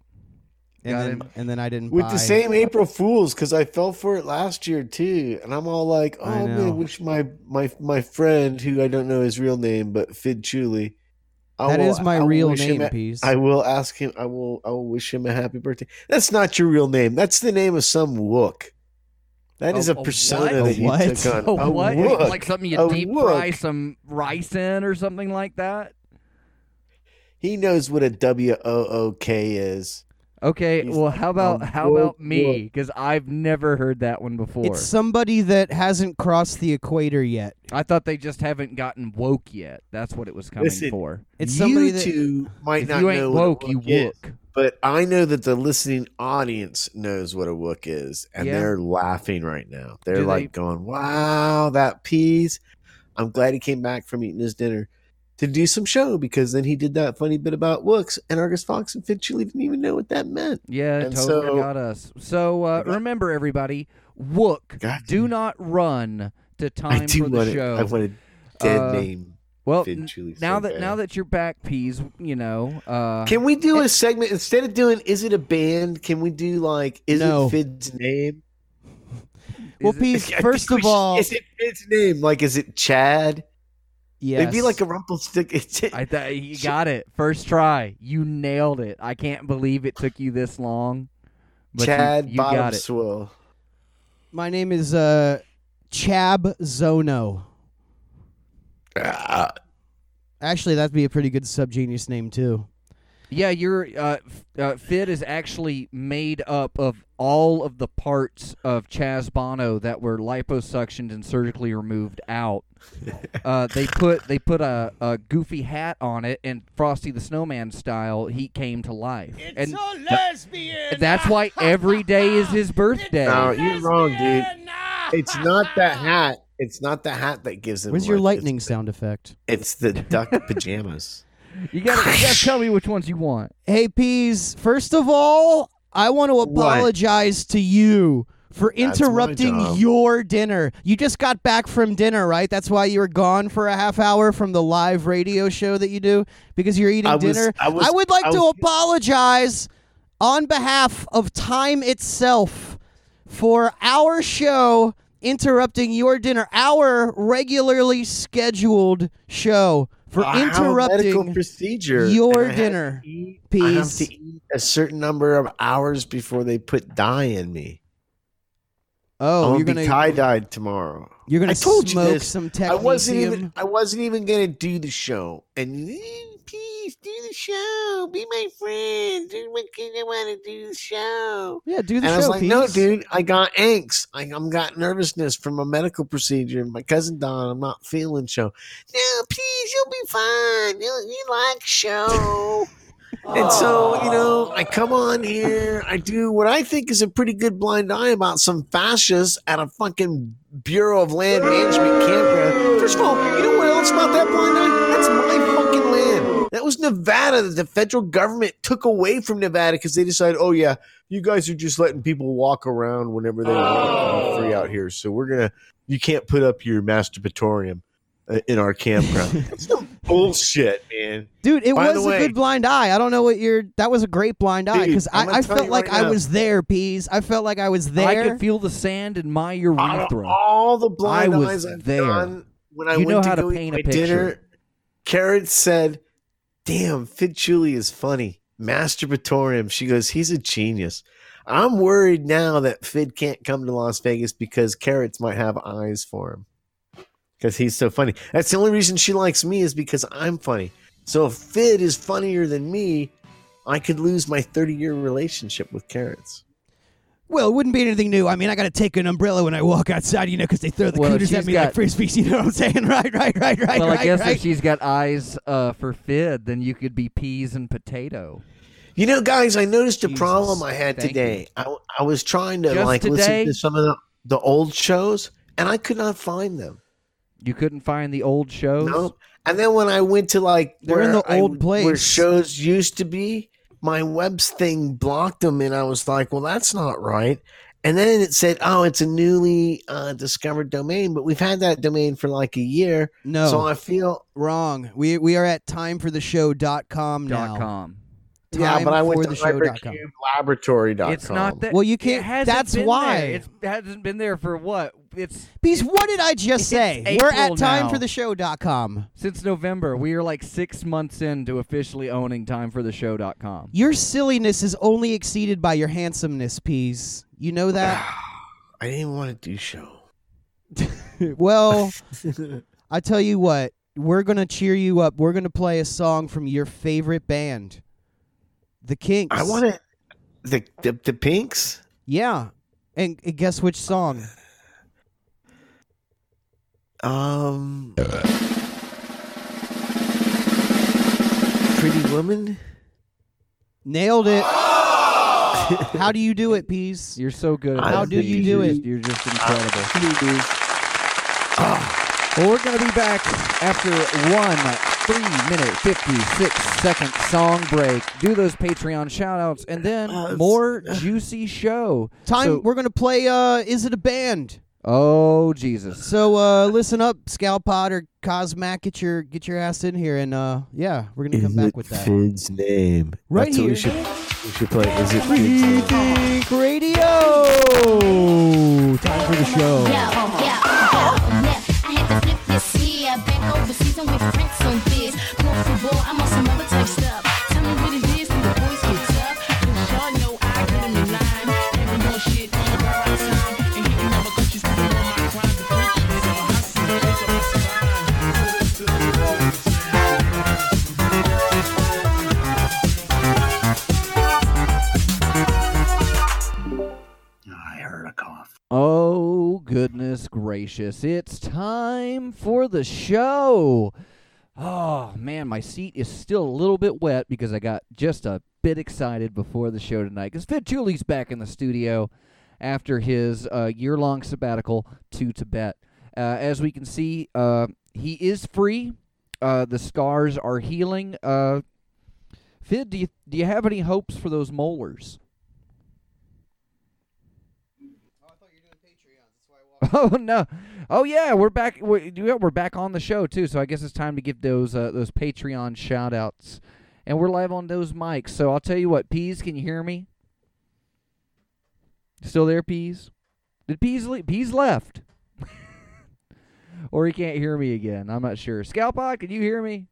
And Got then, him. and then I didn't With buy. the same April Fools, because I fell for it last year too, and I'm all like, I "Oh know. man, wish my my my friend, who I don't know his real name, but Fidd Chewley, I That will- is my I will real wish him name, a- peas. I will ask him. I will. I will wish him a happy birthday. That's not your real name. That's the name of some wook. That A- is a, a persona what? that A you what? took on. Oh, a what? wook. Like something you A deep fry wook. some rice in or something like that? He knows what a W O O K is. Okay, He's well, how about a how about me? Because I've never heard that one before. it's somebody that hasn't crossed the equator yet. I thought they just haven't gotten woke yet. That's what it was coming Listen, for. It's somebody you that two might not you ain't know woke, what a you wook is, wook. but I know that the listening audience knows what a wook is, and Yeah. they're laughing right now. They're Do like they- going, "Wow, that peas!" I'm glad he came back from eating his dinner to do some show because then he did that funny bit about wooks, and Argus Faux and Fidd Chewley didn't even know what that meant. Yeah, And totally so- got us. So uh, got- remember, everybody, Wook, do not run to time for the show. it. I want a dead Uh, name. well, Chili now so that bad. now that you're back, peas, you know. Uh, Can we do a segment instead of doing "Is it a band"? Can we do like "Is No. it Fidd's name"? well, peas. First of should- all, is it Fidd's name? Like, is it Chad? Yes, It'd be like a Rumpelstick. It's I thought you got it first try. You nailed it. I can't believe it took you this long. But you- Chad you, got Bottom. Swill. My name is uh, Chab Zono. Ah, Actually, that'd be a pretty good subgenius name too. Yeah, your uh, uh, Fidd is actually made up of all of the parts of Chaz Bono that were liposuctioned and surgically removed out. uh, they put they put a, a goofy hat on it, and Frosty the Snowman style, he came to life. and lesbian. that's why every day is his birthday. No, you're wrong, dude. It's not that hat. It's not the hat that gives him. Where's your lightning It's, sound effect? it's the duck pajamas. You gotta, you gotta tell me which ones you want. Hey, peas. First of all, I want to What? apologize to you for That's my interrupting job. your dinner. You just got back from dinner, right? That's why you were gone for a half hour from the live radio show that you do because you're eating I was- dinner. I was- would like I to was- apologize on behalf of time itself for our show interrupting your dinner, our regularly scheduled show for a interrupting procedure. your dinner, eat- I have to eat a certain number of hours before they put dye in me. Oh, I'm you're gonna be tie dyed tomorrow. you're gonna I told you smoke this. some I wasn't even. I wasn't even gonna do the show. And "Eh, please do the show. Be my friend. Do what I want to do the show. Yeah, do the and show. I was like, no, dude, I got angst. I, I'm got nervousness from a medical procedure. My cousin Don, I'm not feeling show. No, please, you'll be fine. You, you like show. and so, you know, I come on here. I do what I think is a pretty good blind eye about some fascists at a fucking Bureau of Land Management campground. First of all, you know what else about that blind eye? That's my fucking. That was Nevada that the federal government took away from Nevada because they decided, oh yeah, you guys are just letting people walk around whenever they want to be free out here. So we're gonna, you can't put up your masturbatorium uh, in our campground. That's some bullshit, man. dude, it By was the a way- good blind eye. I don't know what you're. That was a great blind eye because I'm I, gonna I tell felt like right I now. was there. Peas. I felt like I was there. I could feel the sand in my urethra. All the blind I was eyes I've there. done when I You went know to how to go eat paint a my dinner. picture. Carrot said, "Damn, Fidd Chewley is funny. Masturbatorium." She goes, "He's a genius." I'm worried now that Fidd can't come to Las Vegas because Carrots might have eyes for him because he's so funny. That's the only reason she likes me is because I'm funny. So if Fidd is funnier than me, I could lose my 30 year relationship with Carrots. Well, it wouldn't be anything new. I mean, I got to take an umbrella when I walk outside, you know, because they throw the Well, cooters at me got- like frisbees. You know what I'm saying? Right, right, right, right, well, right, I guess right. if she's got eyes uh, for Fidd, then you could be peas and potato. You know, guys, I noticed a Jesus. problem I had Thank today. I, I was trying to Just like today? listen to some of the, the old shows, and I could not find them. You couldn't find the old shows. No. And then when I went to like They're where in the I- place where shows used to be, my web's thing blocked them, and I was like, "Well, that's not right." And then it said, "Oh, it's a newly uh, discovered domain," but we've had that domain for like a year. no, So I feel wrong. We we are at timefortheshow.com now. Dot com. yeah, but I went to Timefortheshow.com. hypercubelaboratory.com. It's not that. Well, you can't- hasn't that's been why. There. It's, it hasn't been there for what? It's Because what did I just say? We're April at now. timefortheshow.com. since November. We are like six months into officially owning timefortheshow.com. Your silliness is only exceeded by your handsomeness, Peas. You know that? I didn't even want to do show. well, I tell you what, we're going to cheer you up. We're going to play a song from your favorite band, The Kinks. I want to the, the the Pinks. Yeah. And, and guess which song? Um, Pretty Woman. Nailed it. How do you do it, Peas? You're so good. At How that. do you do You're it? just- You're just incredible. Well, we're going to be back after one three minute, 56 second song break. Do those Patreon shout outs and then Uh, it's- more juicy show. Time So- we're going to play uh Is It a Band? Oh, Jesus. So uh listen up, Scalpod or Cosmac, get your get your ass in here and uh yeah, we're going to come back with that. Fidd's name? Right That's what here. we should we should play. Is it Fidd's name? Think Radio. Time for the show. Yo, yo, yo. I had to flip this here. Back overseas, I'm with Franks on this. Going for ball, gracious. It's time for the show. Oh, man, my seat is still a little bit wet because I got just a bit excited before the show tonight. Because Fidd Chewley's back in the studio after his uh, year long sabbatical to Tibet. Uh, as we can see, uh, he is free. Uh, the scars are healing. Uh, Fidd, do you, do you have any hopes for those molars? Oh no! Oh yeah, we're back. We're, yeah, we're back on the show too. So I guess it's time to give those uh, those Patreon shout outs, and we're live on those mics. So I'll tell you what, Peas, can you hear me? Still there, Peas? Did Peas le- Peas left, or he can't hear me again? I'm not sure. Scalpod, can you hear me?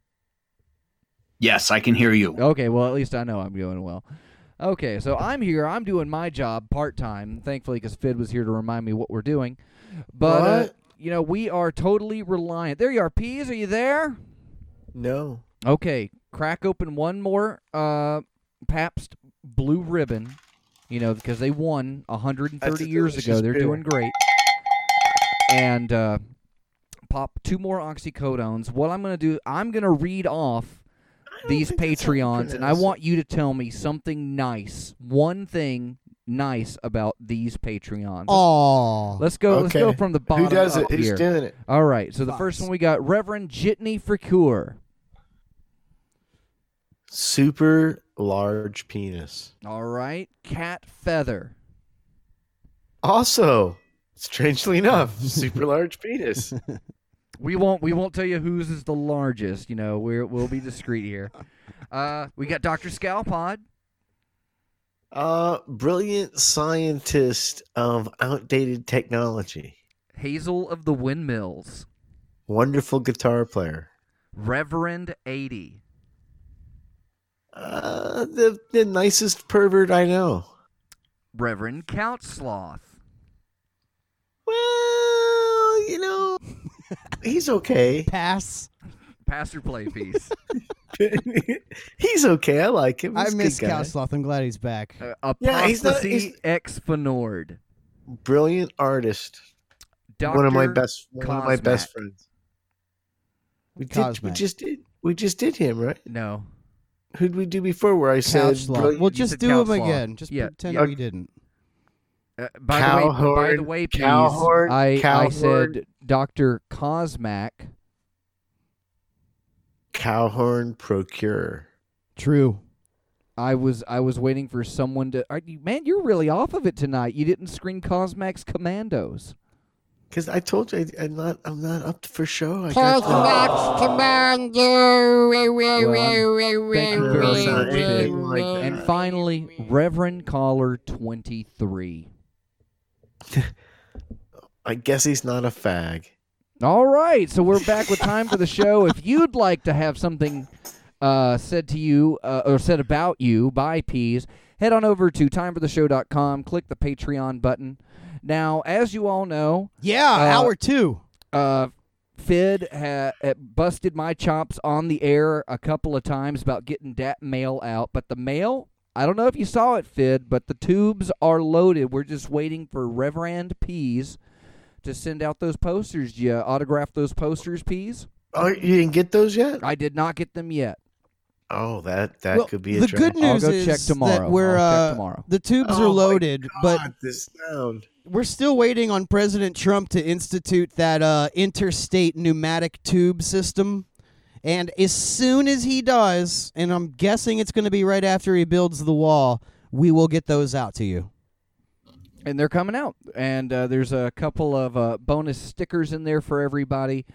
Yes, I can hear you. Okay, well, at least I know I'm doing well. Okay, so I'm here. I'm doing my job part time, thankfully, because Fidd was here to remind me what we're doing. But, uh, you know, we are totally reliant. There you are, Peas. Are you there? No. Okay, crack open one more uh, Pabst Blue Ribbon, you know, because they won 130 That's years ago. They're beer. doing great. And uh, pop two more oxycodones. What I'm going to do, I'm going to read off these think that's how you Patreons, and I want you to tell me something nice, one thing nice about these Patreons. Aw. Let's go. Let's go from the bottom Who does up it? Who's here. doing it? All right. So the first one we got Reverend Jitney Fricure. Super large penis. All right, Cat Feather. Also, strangely enough, super large penis. We won't. We won't tell you whose is the largest. You know, we're we'll be discreet here. Uh, we got Doctor Scalpod. Uh, brilliant scientist of outdated technology. Hazel of the Windmills. Wonderful guitar player. Reverend eighty. Uh, the the nicest pervert I know. Reverend Couch Sloth. Well, you know, he's okay. Pass. Pastor play piece. he's okay. I like him. I He's a miss good. Couch Sloth. I'm glad he's back. Uh, Yeah, he's not- Apostasy he's- ex Fenord. Brilliant artist. Dr. one of my best. One of my best friends. We did. We just did. We just did him, right? No. Who'd we do before? Where I said, Couch Sloth. brilliant- Well, just said do Couch him Sloth. again. Just Yeah, pretend yeah. we didn't. Uh, by the way, by the Cowhorn, way, Peas, Cowhorn, I, I said Dr. Cosmac. Cowhorn Procure. True. I was I was waiting for someone to. Are you, man, you're really off of it tonight. You didn't screen Cosmac's Commandos. Because I told you I, I'm not. I'm not up for show. I Well, got thank you very much. Like And finally, Reverend Caller 23. I guess he's not a fag. All right, so we're back with time for the show. If you'd like to have something uh, said to you uh, or said about you by Peas, head on over to timefortheshow.com, click the Patreon button. Now, as you all know, Yeah, Uh, hour two. uh, Fidd ha- uh, busted my chops on the air a couple of times about getting that mail out, but the mail, I don't know if you saw it, Fidd, but the tubes are loaded. We're just waiting for Reverend Peas to send out those posters. You autograph those posters, Peas? Oh, you didn't get those yet? I did not get them yet. Oh, that that well, could be a the trap. good I'll news go is check tomorrow. that we're I'll check uh, tomorrow. the tubes Oh are my loaded, but this sound. we're still waiting on President Trump to institute that uh, interstate pneumatic tube system. And as soon as he does, and I'm guessing it's going to be right after he builds the wall, we will get those out to you. And they're coming out. And uh, there's a couple of uh, bonus stickers in there for everybody.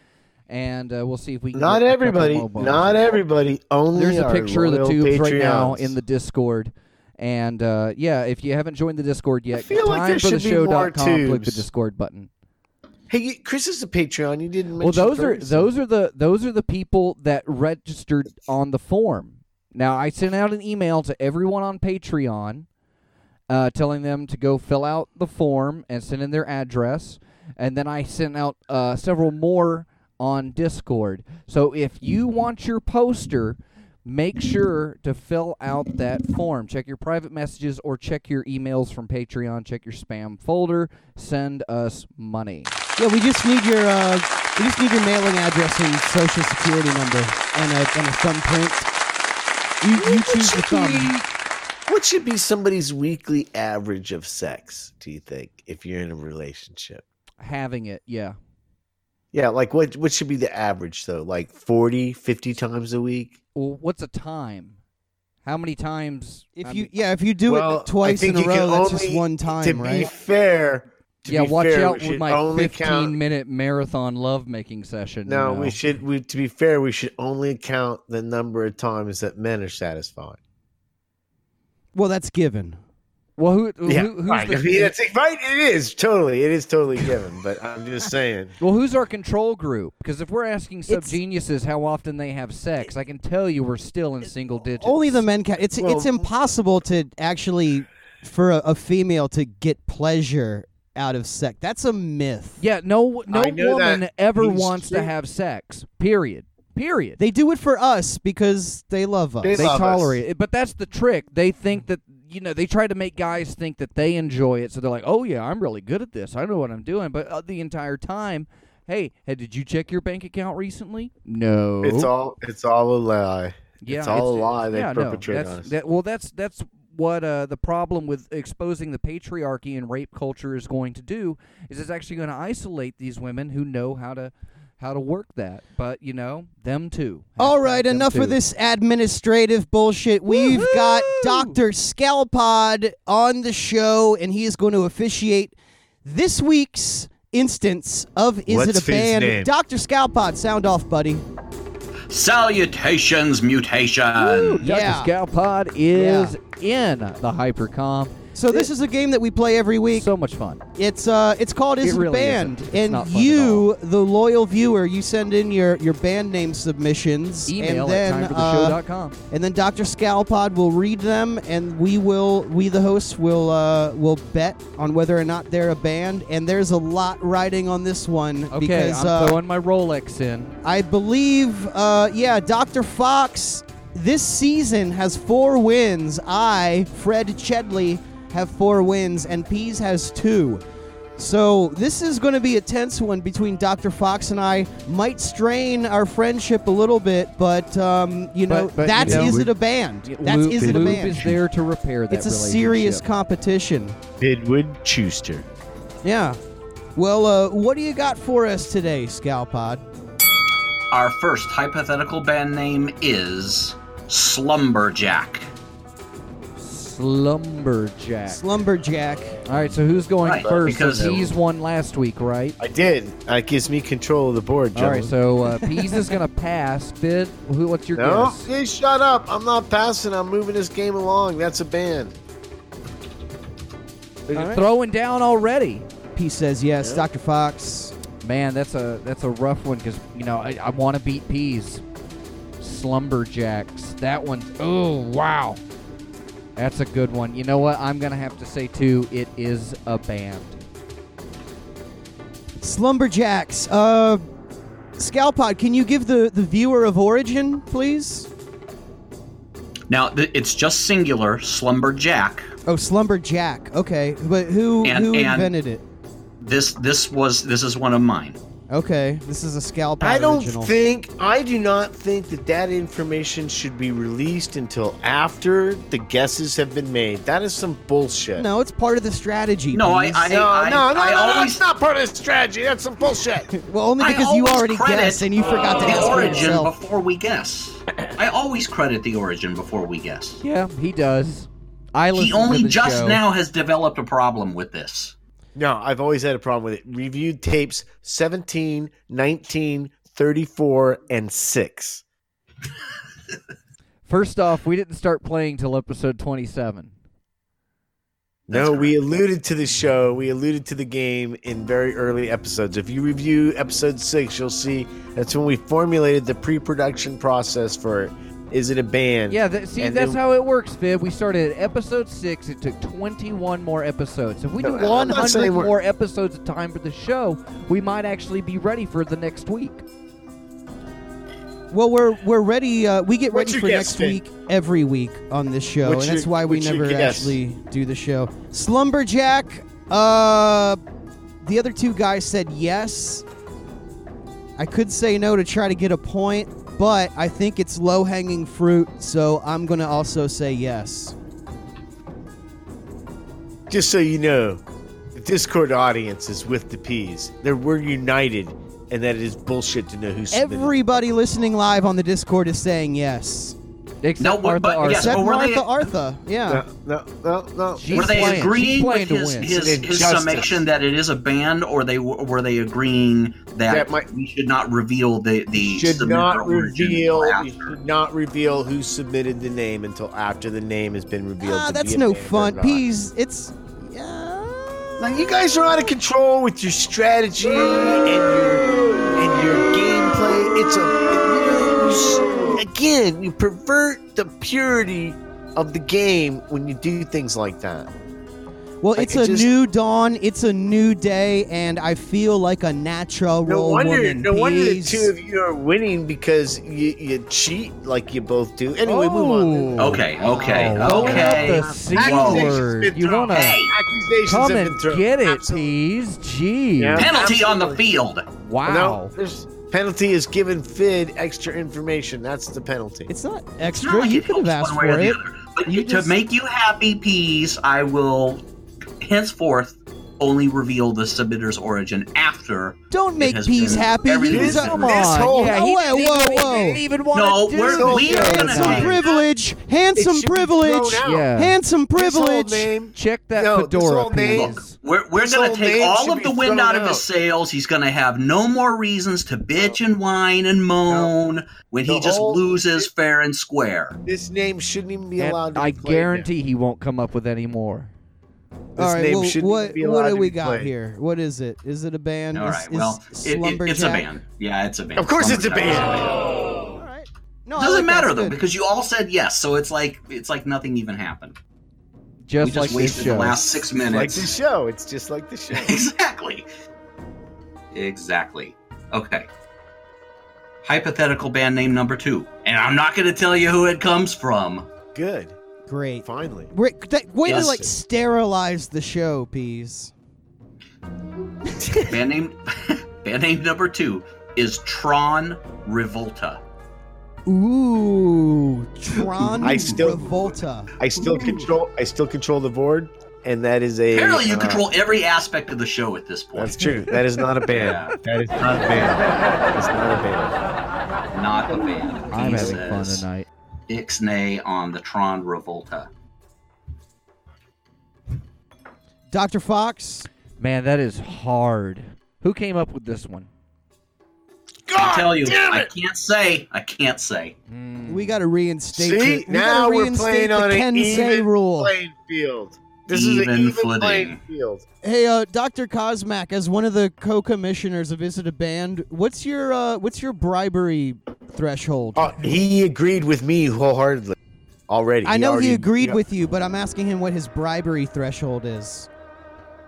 And uh, we'll see if we can Not everybody. Not everybody. Only There's a picture of the tubes right now in the Discord. And uh, yeah, if you haven't joined the Discord yet, feel like there should be more click the. Discord button. Hey, Chris is a Patreon. You didn't Well, those are those are the those are the people that registered on the form. Now, I sent out an email to everyone on Patreon, uh, telling them to go fill out the form and send in their address, and then I sent out uh, several more on Discord. So if you want your poster. Make sure to fill out that form. Check your private messages or check your emails from Patreon. Check your spam folder. Send us money. Yeah, we just need your uh, we just need your mailing address and social security number and a and a thumbprint. You, you choose the thumb. Be- What should be somebody's weekly average of sex? Do you think if you're in a relationship? Having it, yeah. Yeah, like what? What should be the average though? Like 40, 50 times a week? Well, what's a time? How many times? If I you mean- yeah, if you do Well, it twice I in think a you row, can that's only- just one time, To time, be right? fair, to yeah, be watch fair, out with my 15 count- minute marathon lovemaking session. you No, know. we should. We to be fair, we should only count the number of times that men are satisfied. Well, that's given. Well, who, who, yeah, who's right. the, I mean, that's right. It is totally. It is totally given. But I'm just saying. well, who's our control group? Because if we're asking sub geniuses how often they have sex, I can tell you we're still in single digits. Only the men can. It's it's impossible to actually for a, a female to get pleasure out of sex. That's a myth. Yeah, no, no woman that ever he's wants to have sex. Period. Period. They do it for us because they love us. They they love us. tolerate it. But that's the trick. They think that you know they try to make guys think that they enjoy it, so they're like, "Oh yeah, I'm really good at this. I know what I'm doing." But uh, the entire time, hey, hey, did you check your bank account recently? No. It's all. It's all a lie. yeah, it's all a lie they yeah, no, perpetrate that's, on us. That, well, that's that's what uh, the problem with exposing the patriarchy and rape culture is going to do. Is it's actually going to isolate these women who know how to how to work that. But you know, them too. All right, Them enough too. of this administrative bullshit. We've got Dr. Scalpod on the show, and he is going to officiate this week's instance of Is What's It a Fid's Band? Dr. Scalpod, sound off, buddy. Salutations, mutation. Dr. Yeah. Scalpod is in the HyperCOMM. So this is a game that we play every week. So much fun. It's uh, it's called Is It really a Band? isn't. It's And fun at you, the loyal viewer, you send in your, your band name submissions, Email and then at uh, timefortheshow.com. and then Dr. Scalpod will read them, and we will, we the hosts will uh, will bet on whether or not they're a band. And there's a lot riding on this one Okay, because I'm uh, throwing my Rolex in. I believe, uh, yeah, Dr. Fox this season has four wins. I, Fidd Chewley, have four wins, and Peas has two. So this is going to be a tense one between Dr. Fox and I. Might strain our friendship a little bit, but um, you know But- but, you that's know- is it a band? That's Lube, is it a Lube band? is there to repair that it's a serious competition. Bidwood Schuster. Yeah. Well, uh, what do you got for us today, Scalpod? Our first hypothetical band name is Slumberjack. Slumberjack. Slumberjack. All right, so who's going Right, first? because- So Peas won last week, right? I did. That gives me control of the board, All right, gentlemen. so uh, Peas is going to pass. Bid, who? What's your no, guess? hey, shut up. I'm not passing. I'm moving this game along. That's a ban. They're Throwing down already. P says yes. Dr. Fox. Man, that's a that's a rough one because you know I, I want to beat Peas. Slumberjacks. That one oh wow. That's a good one. You know what? I'm gonna have to say too. It is a band. Slumberjacks. Uh, Scalpod, can you give the, the viewer of origin, please? Now, th- it's just singular, Slumberjack. Oh, Slumberjack. Okay, but who And- who and- invented it? This this was this is one of mine. Okay, this is a Scalpod I don't original. think, I do not think that that information should be released until after the guesses have been made. That is some bullshit. no, it's part of the strategy. No, I- Peas. I- no, no, no, I no, always- that's not part of the strategy. That's some bullshit. well, only because you already credit guessed and you forgot to the ask for origin yourself. before we guess. I always credit the origin before we guess. Yeah, he does. I listen He only just show. now has developed a problem with this. No, I've always had a problem with it. Reviewed tapes 17, 19, 34, and 6. First off, we didn't start playing till episode 27. No, we alluded to the show. We alluded to the game in very early episodes. If you review episode six, you'll see that's when we formulated the pre-production process for it. Is it a band? Yeah, that, see, And that's then- how it works, Viv. We started at episode six. It took 21 more episodes. If we do No, I'm not 100 more episodes of time for the show, we might actually be ready for the next week. Well, we're we're ready. Uh, we get What's ready for guess, next Finn? week every week on this show, What's and that's your- why we never actually do the show. Slumberjack. Uh, the other two guys said yes. I could say no to try to get a point, but I think it's low hanging fruit, so I'm gonna also say yes. Just so you know, the Discord audience is with the P's. They're we're united, and that it is bullshit to know who submitted. Everybody listening live on the Discord is saying yes. Except No, but- Martha but Arthur. yes, Except but were they- Martha Artha. Yeah. No, no, no, no. Were they playing- agreeing with his, his, It's his summation that it is a band, or they were they agreeing that, That might- we should not reveal the the should not reveal. until should not reveal who submitted the name until after the name has been revealed. Ah, that's no fun. not. Peas, it's. Yeah. Now you guys are out of control with your strategy and your and your gameplay. It's a you know, you s- again you pervert the purity of the game when you do things like that. Well, Like, it's it a just- new dawn. It's a new day, and I feel like a natural No wonder, woman. no wonder the two of you are winning because you, you cheat like you both do. Anyway, move on. Oh. Okay, okay, Oh, okay. Throwing the C Accusations word. You want to Hey. Accusations come have been and thrown. get it, Absolutely. Peas? Gee. Yeah. Penalty on the field. Wow. No, there's penalty is giving Fidd extra information. That's the penalty. It's not It's extra. not like you it could have asked for it. But You to just- make you happy, peas, I will henceforth only reveal the submitter's origin after. Don't make has Peas happy. everything He's a- Come on. whole- yeah, Oh, he wait, didn't whoa, whoa. Even No, we're- the we are gonna Handsome privilege. Handsome privilege. Yeah. Handsome privilege. name- Check that No, fedora, whole name- Peas. We're, we're going to take all of the wind out of his sails. He's going to have no more reasons to bitch and whine and moan when he just whole- loses fair and square. This name shouldn't even be And allowed to I be played guarantee he won't come up with any more. This All right, name well, shouldn't what be what do we got played. here? What is it? Is it a band? All Is- right. is Well, it, it, it's a band. Yeah, it's a band. Of course it's a Slumberjack. band. All right. No, I Doesn't like matter though good. because you all said yes, so it's like it's like nothing even happened. Just we just like this wasted show. the last six minutes Like the show. It's just like the show. exactly. Exactly. Okay. Hypothetical band name number two, and I'm not going to tell you who it comes from. Good. Great. Finally. Great. That, way to like sterilize the show, peas. Band name, band name number two is Tron Revolta. Ooh, Tron I still- Revolta. I still control. I still control the board, and that is a. Apparently, you uh, control every aspect of the show at this point. That's true. That is not a band. Yeah. That is not a band. That's not a band. Not a band. I'm He having fun tonight. Ixnay on the Tron Revolta. Dr. Fox. Man, that is hard. Who came up with this one? I tell you, I can't say. I can't say. Hmm. We got to reinstate. See, the, we now gotta we're reinstate playing the on an Ken Say even rule. playing field. This Even is an even footing. playing field. Hey, uh, Dr. Cosmac, as one of the co-commissioners of Is It a Band, what's your uh, what's your bribery threshold? Uh, he agreed with me wholeheartedly already. I know he already- agreed yeah. with you, but I'm asking him what his bribery threshold is.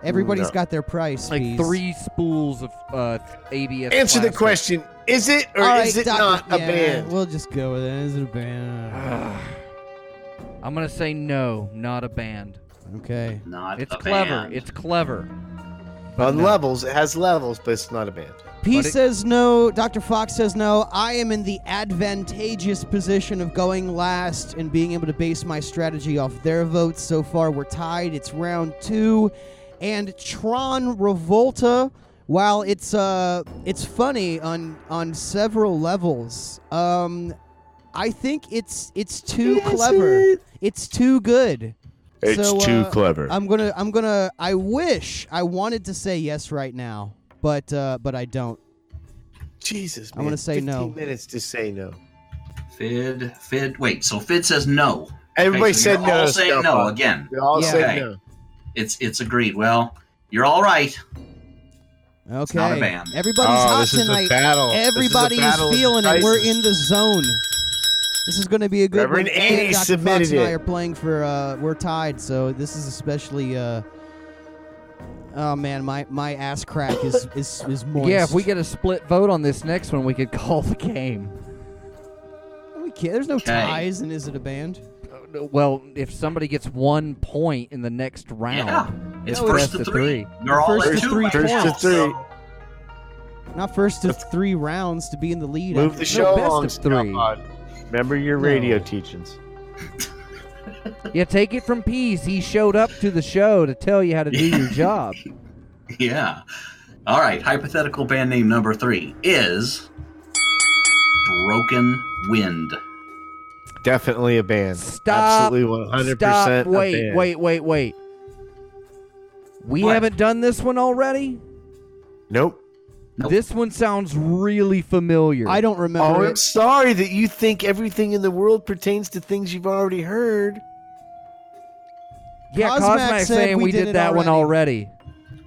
Everybody's No. got their price. like Peas. three spools of uh, ABS. Answer the question: Is it or All right, is it Doc- not a band? We'll just go with it. Is it a band? I'm gonna say no, not a band. Okay. Not It's a clever. band. It's clever. But On no. levels, it has levels, but it's not a band. P it- says no. Dr. Fox says no. I am in the advantageous position of going last and being able to base my strategy off their votes. So far, we're tied. It's round two, and Tron Revolta. While it's uh, it's funny on on several levels. Um, I think it's it's too clever. It's too good. So, uh, clever. I'm gonna I'm gonna I wish I wanted to say yes right now, but uh, but I don't. Jesus, I'm gonna say 15 no. minutes to say no. Fidd. Fidd. Wait. So Fidd says no. Everybody Okay, so said you're no. All to saying no Pod. again. They all Yeah. said Okay. no. It's it's agreed. Well, you're all right. Okay. not a band. Everybody's Oh, hot this is a tonight. battle. This is a Everybody is, feeling it. We're in the zone. This is going to be a good Reverend one. Annie and Dr. Fox submitted and I it. are playing for. Uh, we're tied, so this is especially. Uh, oh man, my my ass crack is is is moist. Yeah, if we get a split vote on this next one, we could call the game. we can't. There's no Okay. ties, and is it a band? Well, if somebody gets one point in the next round, Yeah. It's No, first it's to three. three. They're all First to two three right First now, to three. so- Not first of three rounds to be in the lead. Move after- the show best along, of three. Pod. Remember your No. radio teachings. yeah, take it from Peas. He showed up to the show to tell you how to do your job. Yeah. All right. Hypothetical band name number three is Broken Wind. Definitely a band. Stop. Absolutely 100% Stop. a Wait, band. wait, wait, wait. We What? haven't done this one already. Nope. Nope. This one sounds really familiar. I don't remember. Oh, remember I'm it. sorry that you think everything in the world pertains to things you've already heard. Yeah, Cosmac Cosmac saying we we did did, it that one already.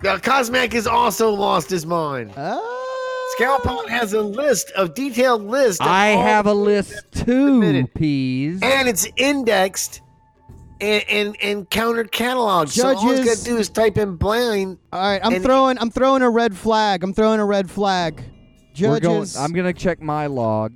already. Uh, Cosmac has also lost his mind. Ah. Scalpod has a list, a detailed list. of I have a list too, submitted. Peas. and it's indexed and and, and countered cataloged. So all he's got to do is type in blind. All right, I'm throwing. I'm throwing a red flag. I'm throwing a red flag. We're going, Judges, I'm gonna check my log.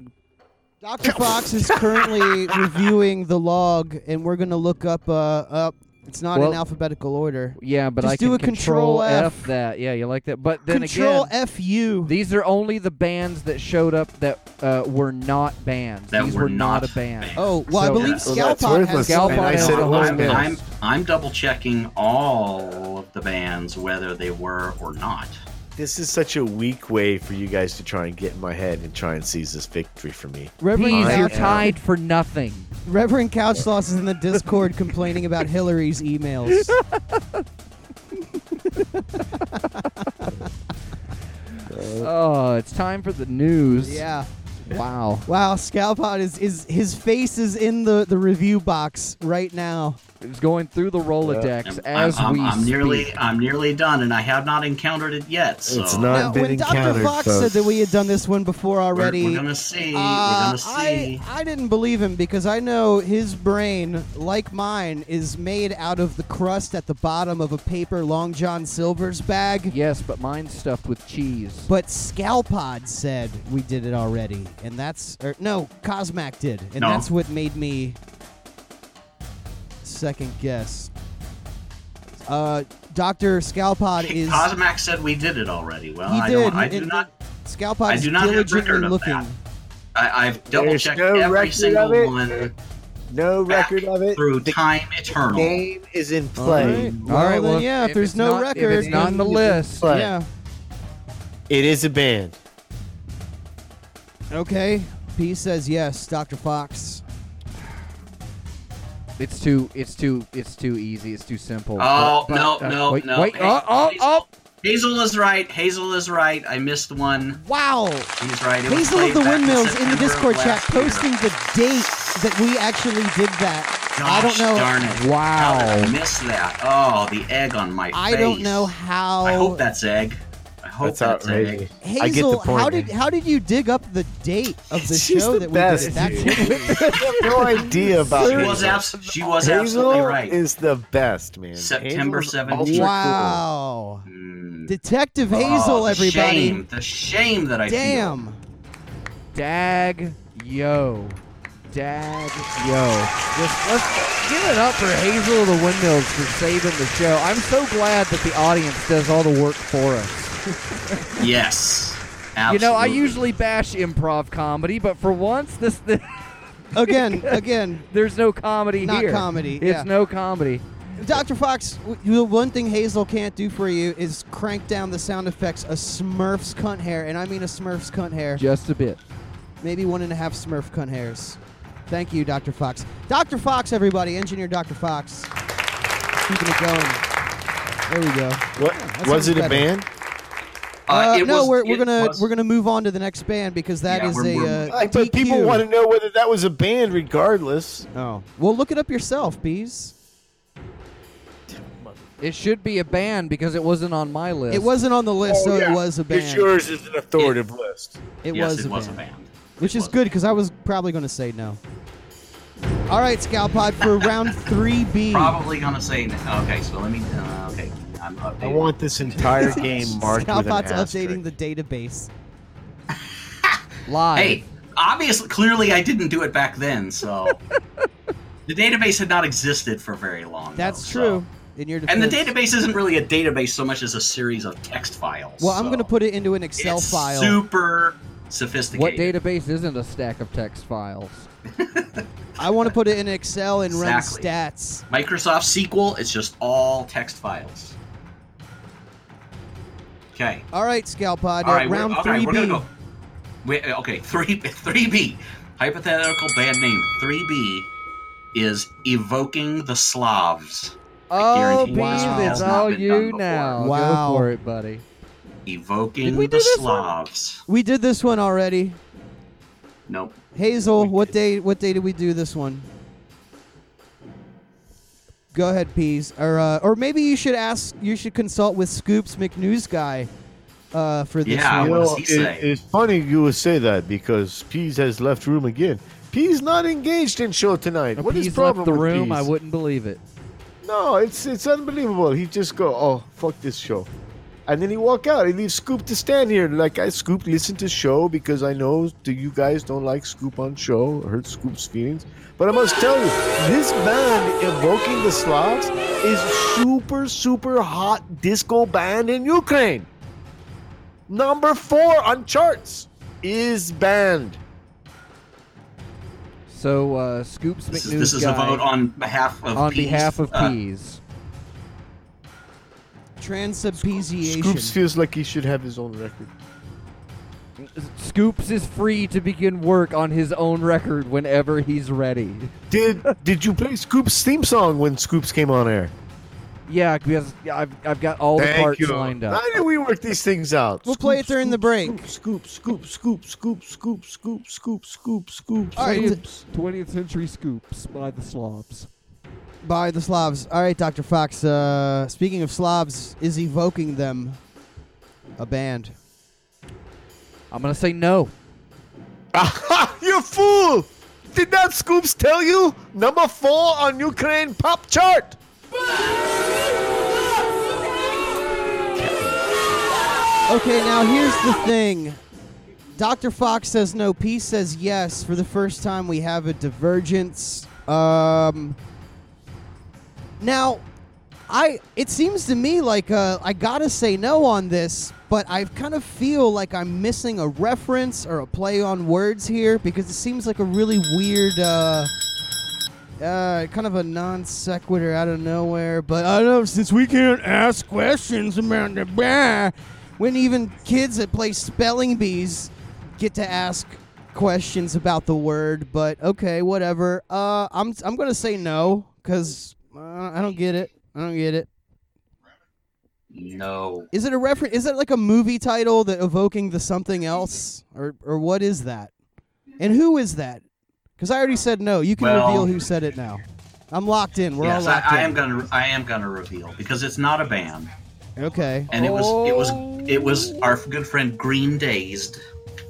Dr. Fox is currently reviewing the log, and we're gonna look up. Uh, up. It's not in alphabetical order. Yeah, but Just I do can a control control F. F. that. Yeah, you like that. But then Control again, F U. these are only the bands that showed up that uh, were not bands. That these were were not, not a band. bands. Oh well, I believe Yeah. So that's Scalpod worthless. has. Scalpod I said the it was I'm. I'm, I'm double checking all of the bands, whether they were or not. This is such a weak way for you guys to try and get in my head and try and seize this victory for me. Reverend, Peas, I you're am- tied for nothing. Reverend Couch Sloth is in the Discord complaining about Hillary's emails. Oh, it's time for the news. yeah. Wow. Wow, Scalpod is is his face is in the the review box right now. It's going through the Rolodex I'm, as I'm, we I'm nearly speak. I'm nearly done, and I have not encountered it yet. So It's not Now, been when Dr. Fox folks. said that we had done this one before we're, already, we're gonna see. uh, we're gonna see. I, I didn't believe him because I know his brain, like mine, is made out of the crust at the bottom of a paper Long John Silver's bag. Yes, but mine's stuffed with cheese. But Scalpod said we did it already, and that's or no, Cosmac did, and No. that's what made me second guess. Uh, Doctor Scalpod is Cosmac said we did it already. Well, he I did. don't. I and- do and not. Scalpod I is do not have diligently record of looking. that. I, I've double checked no every single one No record of it. through The time eternal. game is in play. right. Well, then, yeah. If, there's no not, record, if it's not on the list, yeah. It is a band. Okay. P says yes. Doctor Fox. It's too, it's too, it's too easy. It's too simple. Oh But- no, but, uh, no, wait, no! Wait, Hey, oh, oh, Hazel, oh! Hazel is right. Hazel is right. I missed one. Wow. He's right. It Hazel of the Windmills in the Discord chat last year. posting the date that we actually did that. I don't know. Darn it! Wow. How did I miss that? Oh, the egg on my I face. I don't know how. I hope that's egg. I hope That's that's, egg. outrageous. Hazel, I get the point. how did how did you dig up the date of the She's show the that best, we did? That's dude. I have no idea about She was, abs- she was Hazel absolutely right. is the best, man. September Hazel's 17th. ultra cool. wow. Hmm. Detective Hazel, Oh, the everybody. Shame, the shame that I feel. Damn. Dag yo. Dag yo. Just let's give it up for Hazel of the Windmills for saving the show. I'm so glad that the audience does all the work for us. Yes. Absolutely. You know, I usually bash improv comedy, but for once, this, this Again, again. there's no comedy Not here. comedy, It's yeah. no comedy. Dr. Fox, the one thing Hazel can't do for you is crank down the sound effects a Smurf's cunt hair, and I mean a Smurf's cunt hair. Just a bit. Maybe one and a half Smurf cunt hairs. Thank you, Dr. Fox. Dr. Fox, everybody, engineer Dr. Fox. Keeping it going. There we go. What that was sounds it a band? Uh, it no, was- we're, we're gonna was- we're gonna move on to the next band because that Yeah, is we're- a we're- uh, Like, but people want to know whether that was a band, regardless. Oh, well, look it up yourself, bees. It should be a band because it wasn't on my list. It wasn't on the list, so Oh, yeah. it was a band. It's yours is an authoritative list. It yes, was it a was band. a band. Which It is good because I was probably going to say no. All right, Scalpod, for round 3B. Probably gonna say no. okay. So let me. Uh, okay, I'm updating. I want this entire game marked with an Scalpod's asterisk. updating the database. live. Hey, obviously, clearly, I didn't do it back then, so the database had not existed for very long. That's though, true. so- In your defense. And the database isn't really a database so much as a series of text files. Well, I'm going to put it into an Excel it's file. Super sophisticated. what database isn't a stack of text files? I want to put it in Excel and Exactly. run stats. Microsoft SQL, it's just all text files. Okay. All right, Scalpod, All uh, right, we're- round okay, we're gonna 3B. go. Wait, uh, okay, three three B. Hypothetical band name three B is evoking the Slavs. Oh, guarantee Beans, this it's all you now. Wow. Go for it, buddy. Evoking we the do this one? Slavs. We did this one already. Nope. Hazel, what day? What day did we do this one? Go ahead, Peas. Or uh, or maybe you should ask. You should consult with Scoops McNews guy uh, for this Yeah, what does Well, he it- it's funny you would say that because Peas has left room again. Peas not engaged in show tonight. If What is he's problem left the with room, Peas? I wouldn't believe it. No, it's it's unbelievable. He just go, oh fuck this show, and then he walk out. He leaves Scoop to stand here. Like I Scoop listen to show because I know that you guys don't like Scoop on show. Hurt Scoop's feelings. But I must tell you, this band evoking the Slavs is super super hot disco band in Ukraine. Number four on charts is band. So, uh, Scoops This is, McNews this is a vote on behalf of Peas. on Peas. behalf of Uh, Peas. Transubstantiation. Scoops feels like he should have his own record. Scoops is free to begin work on his own record whenever he's ready. Did did you play Scoop's theme song when Scoops came on air? Yeah, because I've, I've got all the parts you. lined up. How do we work these things out? We'll play it during the break. Scoop, scoop, scoop, scoop, scoop, scoop, scoop, scoop, scoop, scoop. All right, scoop. 20th Century Scoops by the Slobs. by the Slavs. All right, Dr. Fox. Uh, speaking of Slavs, is evoking them a band? I'm gonna say no. Aha! You fool! Did that Scoops tell you? Number four on Ukraine pop chart. Okay, now here's the thing. Dr. Fox says no. P says yes. For the first time, we have a divergence. Um, now, I it seems to me like uh, I gotta say no on this, but I kind of feel like I'm missing a reference or a play on words here because it seems like a really weird. Uh, uh, kind of a non sequitur out of nowhere, but I don't know since we can't ask questions about the blah, when even kids that play spelling bees get to ask questions about the word. But okay, whatever. Uh, I'm I'm gonna say no because uh, I don't get it. I don't get it. No. Is it a reference? Is it like a movie title that evoking the something else, or or what is that? And who is that? Because I already said no. You can Well- reveal who said it now. I'm locked in. We're yes, all I, locked I in. am gonna I am gonna reveal because it's not a band, Okay. and it was it was it was our good friend Green Dazed.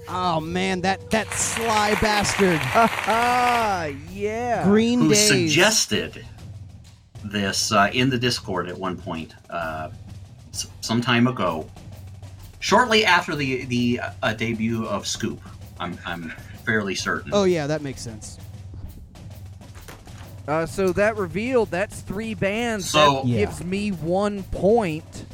Oh man, that that sly bastard. Ah, yeah. Green who Days. suggested this uh, in the Discord at one point, uh, s- some time ago, shortly after the the uh, debut of Scoop. I'm I'm fairly certain. Oh yeah, that makes sense. Uh, so that revealed that's three bands. So- that Yeah. gives me one point.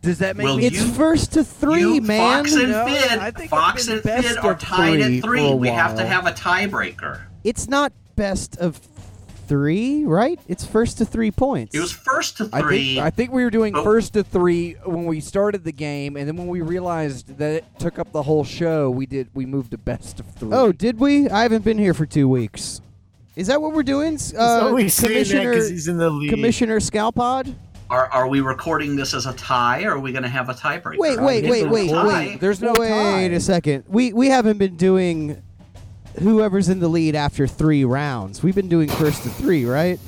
Does that make Will me? It's you- first to three, you, man. Fox and No, I Fidd, think Fox and best Fidd are tied three at three. We have to have a tiebreaker. It's not best of three, right? It's first to three points. It was first to I three. think I think we were doing Oh. first to three when we started the game, and then when we realized that it took up the whole show, we did we moved to best of three. oh, did we? I haven't been here for two weeks. Is that what we're doing? S- Uh, only saying that Commissioner 'cause he's in the lead. Commissioner Scalpod? Are, are we recording this as a tie, or are we going to have a tiebreaker? Wait, wait, wait, wait, wait. There's no wait tie. a second. We we haven't been doing whoever's in the lead after three rounds. We've been doing first to three, right?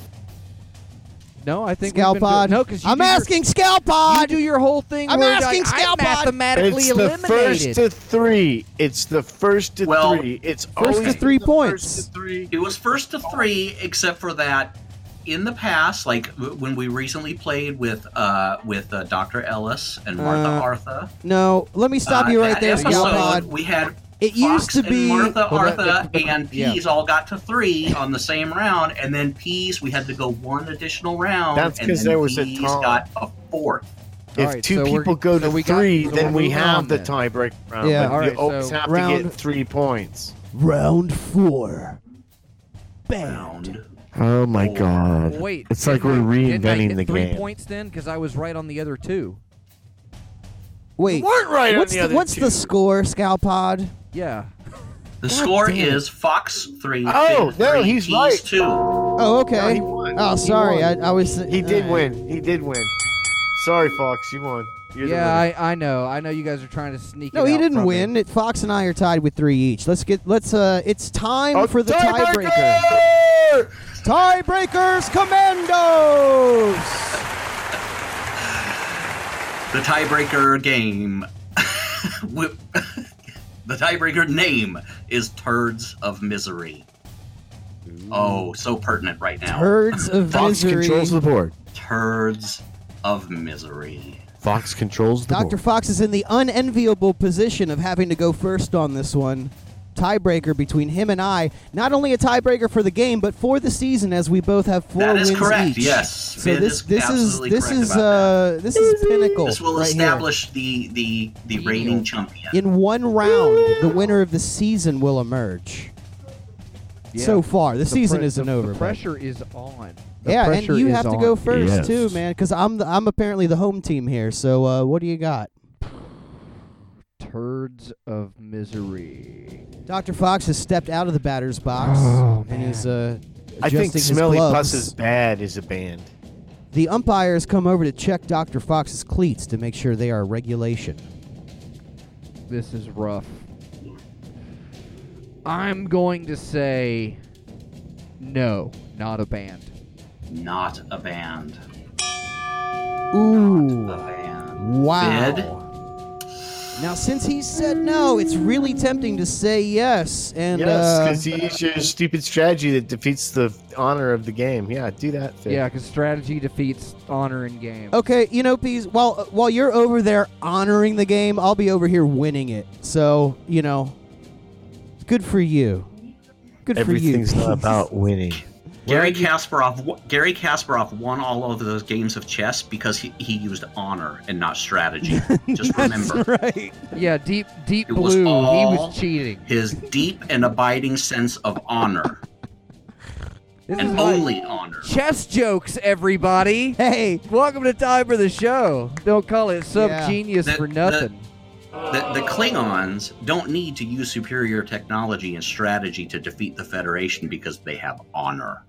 no, I think we've been doing- Scalpod. no, because I'm asking You Scalpod. do your whole thing. I'm where asking like, I'm Scalpod. mathematically It's the first to three. It's the first to Well, three. It's first always to three points. First to three. It was first to three, except for that. In the past, like w- when we recently played with uh, with uh, Dr. Ellis and Martha Uh, Artha, No, let me stop uh, you right there, episode, Scalpod. We had It used to and be Martha, Well, that- Artha, that- and yeah. Peas all got to three on the same round, and then Peas we had to go one additional round. That's and 'cause then there was a Peas tie. got a fourth. If All right, two so people go to we got- three, so then we're we moving have the tiebreak round. Yeah. but All you always so have round- to get three points. Round four. Bound. Oh my Four. god! Wait, it's like we're I- I reinventing the three game. points then, because I was right on the other two. Wait, You weren't right what's on the, the, other what's two. the score, Scalpod? Yeah. The God score is Fox three. Oh, Fid no, three, he's Peas right. two. Oh, okay. No. Oh, sorry. I. I was. He did uh, win. He did win. Sorry, Fox. You won. You're the yeah, winner. I, I know. I know you guys are trying to sneak it No, he out didn't from me. win. It, Fox and I are tied with three each. Let's get. Let's. Uh, it's time A for the tiebreaker. Tiebreakers, Commandos. The tiebreaker game. Wi- the tiebreaker name is Turds of Misery. Oh, so pertinent right now. Herds of Fox misery. Fox controls the board. Turds of Misery. Fox controls the Dr. board. Dr. Fox is in the unenviable position of having to go first on this one. Tiebreaker between him and I. Not only a tiebreaker for the game, but for the season, as we both have four That is wins correct, each. yes. So Fidd this is this is this is uh this is pinnacle. This will right here. establish the the the reigning champion. In one round, the winner of the season will emerge. Yeah. So far, the, The season pre- isn't the, over. The but- pressure is on. The yeah, and you have to on. go first Yes. too, man, because I'm the, I'm apparently the home team here. So uh, what do you got? Turds of misery. Dr. Fox has stepped out of the batter's box Oh, and is uh, I think adjusting his Smelly gloves. Puss is bad is a band. The umpires come over to check Dr. Fox's cleats to make sure they are regulation. This is rough. I'm going to say no, not a band. not a band. Ooh. A band. Wow. Fidd? Now, since he said no, it's really tempting to say yes. And Yes, uh, because you use your stupid strategy that defeats the honor of the game. Yeah, do that. Fidd. Yeah, because strategy defeats honor in game. okay, you know, Peas, while uh, while you're over there honoring the game, I'll be over here winning it. So, you know, good for you. Good Everything's for you. not about winning. Garry Kasparov. w- Garry Kasparov won all of those games of chess because he, he used honor and not strategy. Just remember, right. Yeah, deep deep It was blue. he all- was cheating. his deep and abiding sense of honor This and only honor. chess jokes, everybody. Hey, Welcome to time for the show. Don't call it sub Yeah. genius The- for the- nothing. The, the Klingons don't need to use superior technology and strategy to defeat the Federation because they have honor.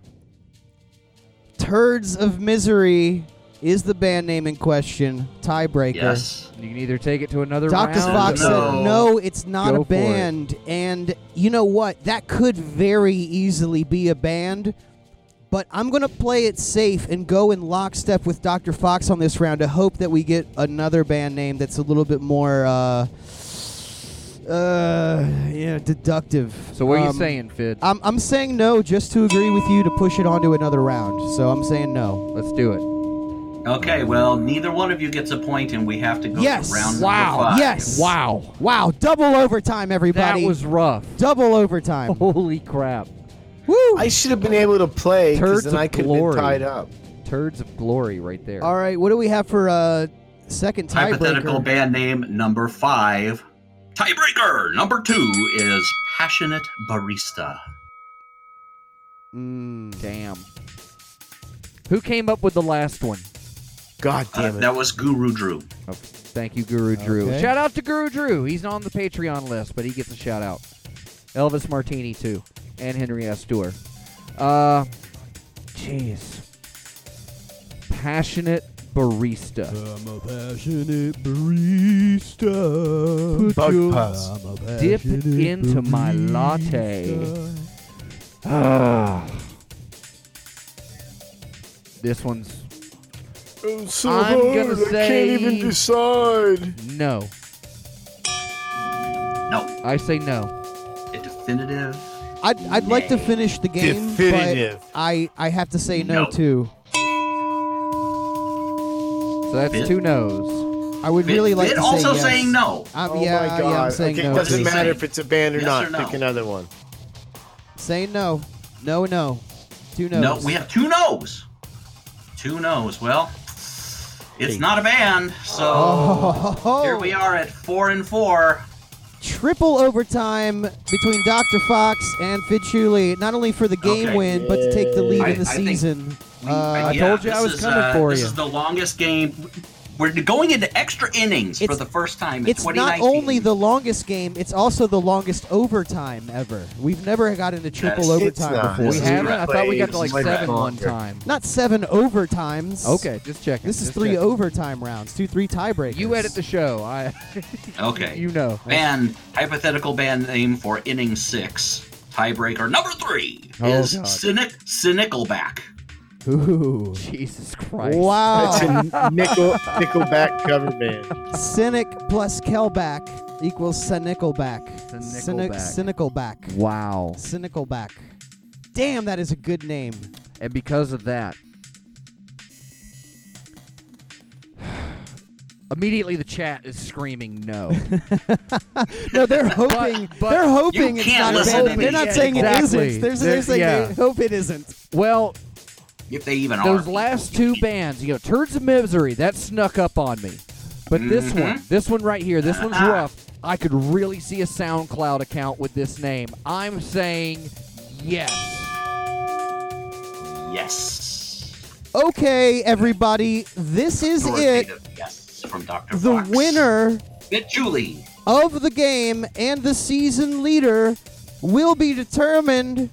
Turds of Misery is the band name in question. Tiebreaker. Yes. you can either take it to another Dr. round. Fox No. said no, it's not Go a band. And you know what? That could very easily be a band. But I'm going to play it safe and go in lockstep with Dr. Fox on this round to hope that we get another band name that's a little bit more, uh, uh, yeah, deductive. So what are you Um, saying, Fidd? I'm, I'm saying no just to agree with you to push it on to another round. So I'm saying no. Let's do it. Okay, well, neither one of you gets a point, and we have to go Yes. to round Wow. number five. Yes. Wow. Wow. Double overtime, everybody. That was rough. double overtime. Holy crap. Woo! I should have been able to play because then of I could have glory. been tied up. Turds of glory right there. All right, what do we have for uh second tiebreaker? Hypothetical tiebreaker? band name number five. Tiebreaker number two is Passionate Barista. Mm. Damn. Who came up with the last one? God Uh, damn it. that was Guru Drew. Oh, thank you, Guru Drew. Okay. Shout out to Guru Drew. He's on the Patreon list, but he gets a shout out. Elvis Martini too, and Henry Astor. Uh, jeez. Passionate barista. I'm a passionate barista. Bug puss. I'm a Dip passionate into my barista. latte. Ah. This one's Oh, so I'm hard, gonna say. I can't even decide. no. No, I say no. a definitive. I'd, I'd like to finish the game, Definitive. but I, I have to say no, No. too. So that's Fifth. two no's. I would really like Fidd to say also yes. saying no. Um, oh yeah, my yeah, god. I'm saying okay, no. it doesn't too. Matter if it's a band or yes not. or no? Pick another one. Saying no. No, no. Two no's. No, we have two no's. Two no's. Well, it's not a band, so Oh, here we are at four and four. Triple overtime between Dr. Fox and Fidd Chewley, not only for the game Okay. win, but to take the lead I- in the I think season. We- Uh, uh, I told you I this was is, coming uh, for This you. is the longest game. We're going into extra innings for the first time in It's not only the longest game, it's also the longest overtime ever. We've never got into triple That's- It's overtime not. before. We This is haven't. I thought we got to like seven one time. Not seven overtimes. Okay, just checking. This is just three checking. overtime rounds, two, three tiebreakers. You edit the show. I. Okay. you know. Band hypothetical band name for inning six. Tiebreaker number three Oh, is God. Cynic Cynicalback. Ooh. Jesus Christ. Wow. It's a nickel Nickelback cover band. Cynic plus Kelback equals Cynicalback. Cynic, Cynicalback. Cynicalback. Wow. Cynicalback. Damn, that is a good name. And because of that, immediately the chat is screaming no. No, they're hoping. but they're hoping it's can't a listen to band. They're not Yeah, saying it exactly. isn't. They're, They're- they're saying yeah. they hope it isn't. well, If they even those are. last two bands, you know, Turds of Misery, that snuck up on me. But this Mhm. one, this one right here, this one's Ah. rough. I could really see a SoundCloud account with this name. I'm saying yes. Yes. Okay, everybody, this is it. Yes, from Dr. The Fox. winner Get Julie. of the game and the season leader will be determined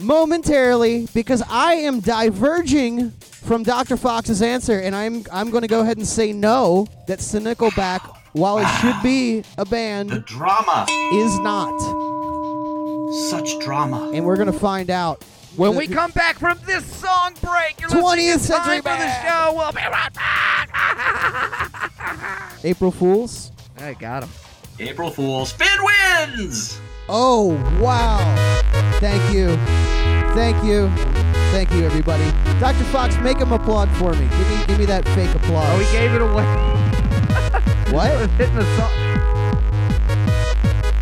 momentarily because I am diverging from Dr. Fox's answer and I'm I'm going to go ahead and say no that Cynicalback while it should be a band, The band drama. is not Such drama. and we're going to find out When we come back from this song break, you're 20th Century Time for the show. We'll be right back. April Fools. I got him. April Fools. Finn wins! Oh wow! Thank you, thank you, thank you, everybody. Dr. Fox, make him applaud for me. Give me, give me that fake applause. Oh, he gave it away. what? Was Hitting the song.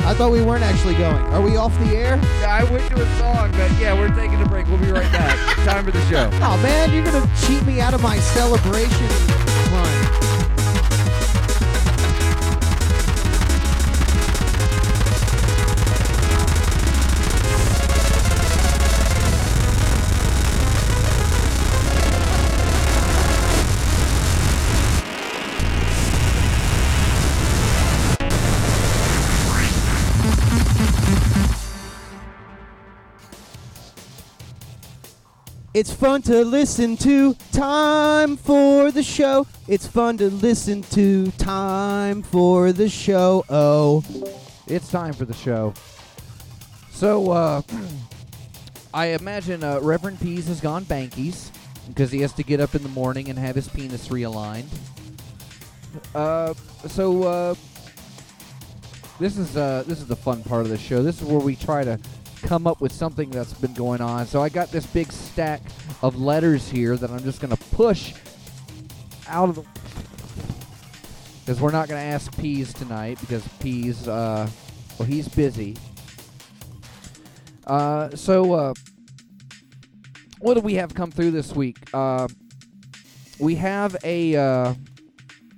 I thought we weren't actually going. Are we off the air? Yeah, I went to a song, but yeah, we're taking a break. We'll be right back. Time for the show. Oh man, you're gonna cheat me out of my celebration It's fun to listen to. Time for the show. It's fun to listen to. Time for the show. Oh, It's time for the show. So, uh, I imagine uh, Reverend Peas has gone bankies because he has to get up in the morning and have his penis realigned. Uh, so uh, this is uh, this is the fun part of the show. This is where we try to come up with something that's been going on. So I got this big stack of letters here that I'm just gonna push out of the because we're not going to ask Peas tonight because Peas, uh, well, he's busy. Uh, so, uh, what do we have come through this week? Uh, we have a uh,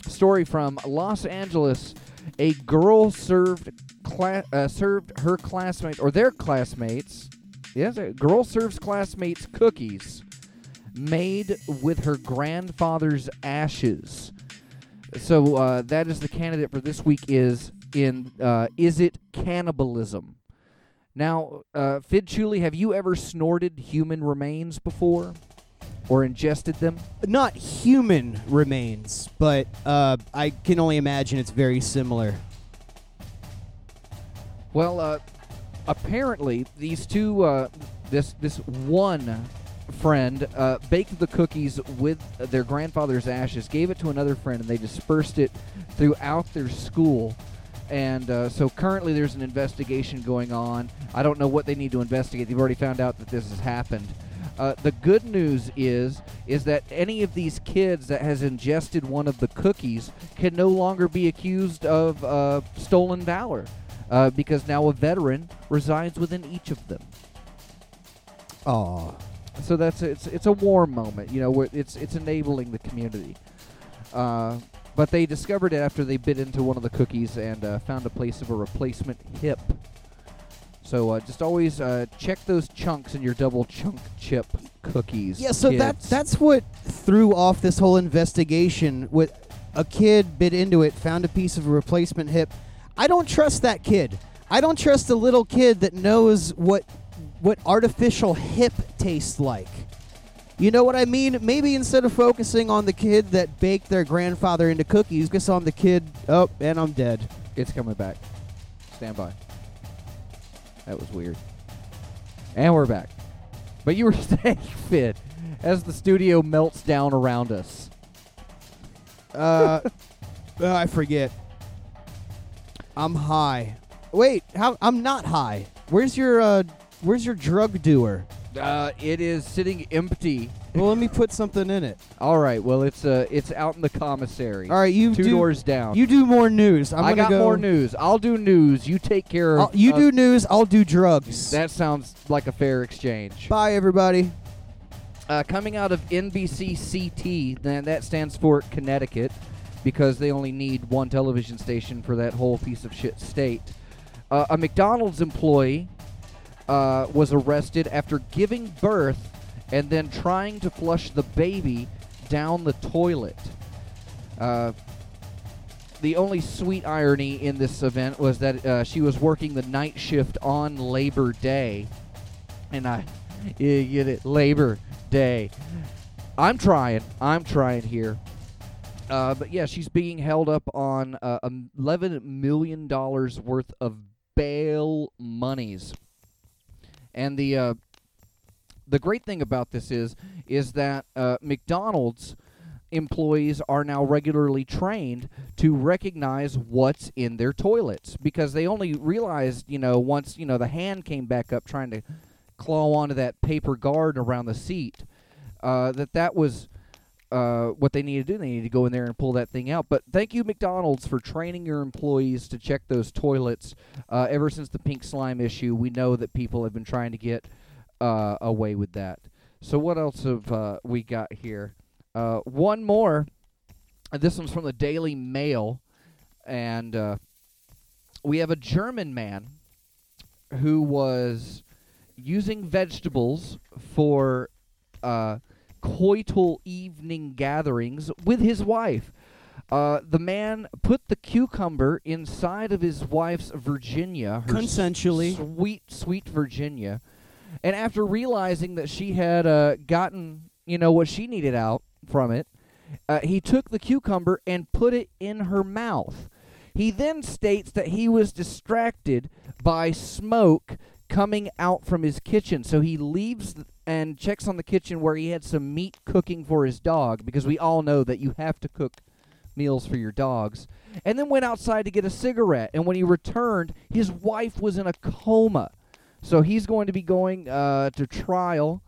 story from Los Angeles. A girl served cla- uh, served her classmates or their classmates. Yes, a girl serves classmates cookies made with her grandfather's ashes. So uh, that is the candidate for this week is in uh, is it cannibalism? Now, uh, Fidd Chewley, have you ever snorted human remains before, or ingested them? not human remains, but uh, I can only imagine it's very similar. Well, uh, apparently these two, uh, this this one friend uh, baked the cookies with their grandfather's ashes, gave it to another friend, and they dispersed it throughout their school. And uh, so currently there's an investigation going on. I don't know what they need to investigate. They've already found out that this has happened. Uh, the good news is is that any of these kids that has ingested one of the cookies can no longer be accused of uh, stolen valor uh, because now a veteran resides within each of them. Aw. So that's it's it's a warm moment, you know. Where it's it's enabling the community. Uh, but they discovered it after they bit into one of the cookies and uh, found a place of a replacement hip. So uh, just always uh, check those chunks in your double chunk chip cookies. Yeah, so that that's what threw off this whole investigation. With a kid bit into it, found a piece of a replacement hip. I don't trust that kid. I don't trust a little kid that knows what what artificial hip tastes like. You know what I mean? Maybe instead of focusing on the kid that baked their grandfather into cookies, focus on the kid. Oh, and I'm dead. It's coming back. Stand by. That was weird. And we're back. But you were saying, fit as the studio melts down around us. Uh, I forget. I'm high. Wait, how? I'm not high. Where's your uh? Where's your drug doer? Uh, it is sitting empty. Well, let me put something in it. All right. Well, it's uh, it's out in the commissary. All right, you two do, doors down. You do more news. I'm I got go, more news. I'll do news. You take care of. I'll- you uh, do news. I'll do drugs. That sounds like a fair exchange. Bye, everybody. Uh, coming out of NBC CT, then that stands for Connecticut, because they only need one television station for that whole piece of shit state. Uh, a McDonald's employee uh, was arrested after giving birth and then trying to flush the baby down the toilet. Uh, the only sweet irony in this event was that uh, she was working the night shift on Labor Day. And I, you get it, Labor Day. I'm trying. I'm trying here. Uh, but yeah, she's being held up on uh, $11 million worth of bail monies. And the uh, the great thing about this is is that uh, McDonald's employees are now regularly trained to recognize what's in their toilets because they only realized, you know, once you know the hand came back up trying to claw onto that paper guard around the seat, uh, that that was uh, what they need to do. They need to go in there and pull that thing out. But thank you, McDonald's, for training your employees to check those toilets. Uh, ever since the pink slime issue, we know that people have been trying to get uh, away with that. So what else have uh, we got here? Uh, one more. This one's from the Daily Mail, and we have a German man who was using vegetables for coital evening gatherings with his wife. Uh, the man put the cucumber inside of his wife's Virginia, Consensually. sweet, sweet Virginia, and after realizing that she had uh, gotten, you know, what she needed out from it, uh, he took the cucumber and put it in her mouth. He then states that he was distracted by smoke coming out from his kitchen, so he leaves and checks on the kitchen where he had some meat cooking for his dog, because we all know that you have to cook meals for your dogs, and then went outside to get a cigarette. And when he returned, his wife was in a coma. So he's going to be going uh, to trial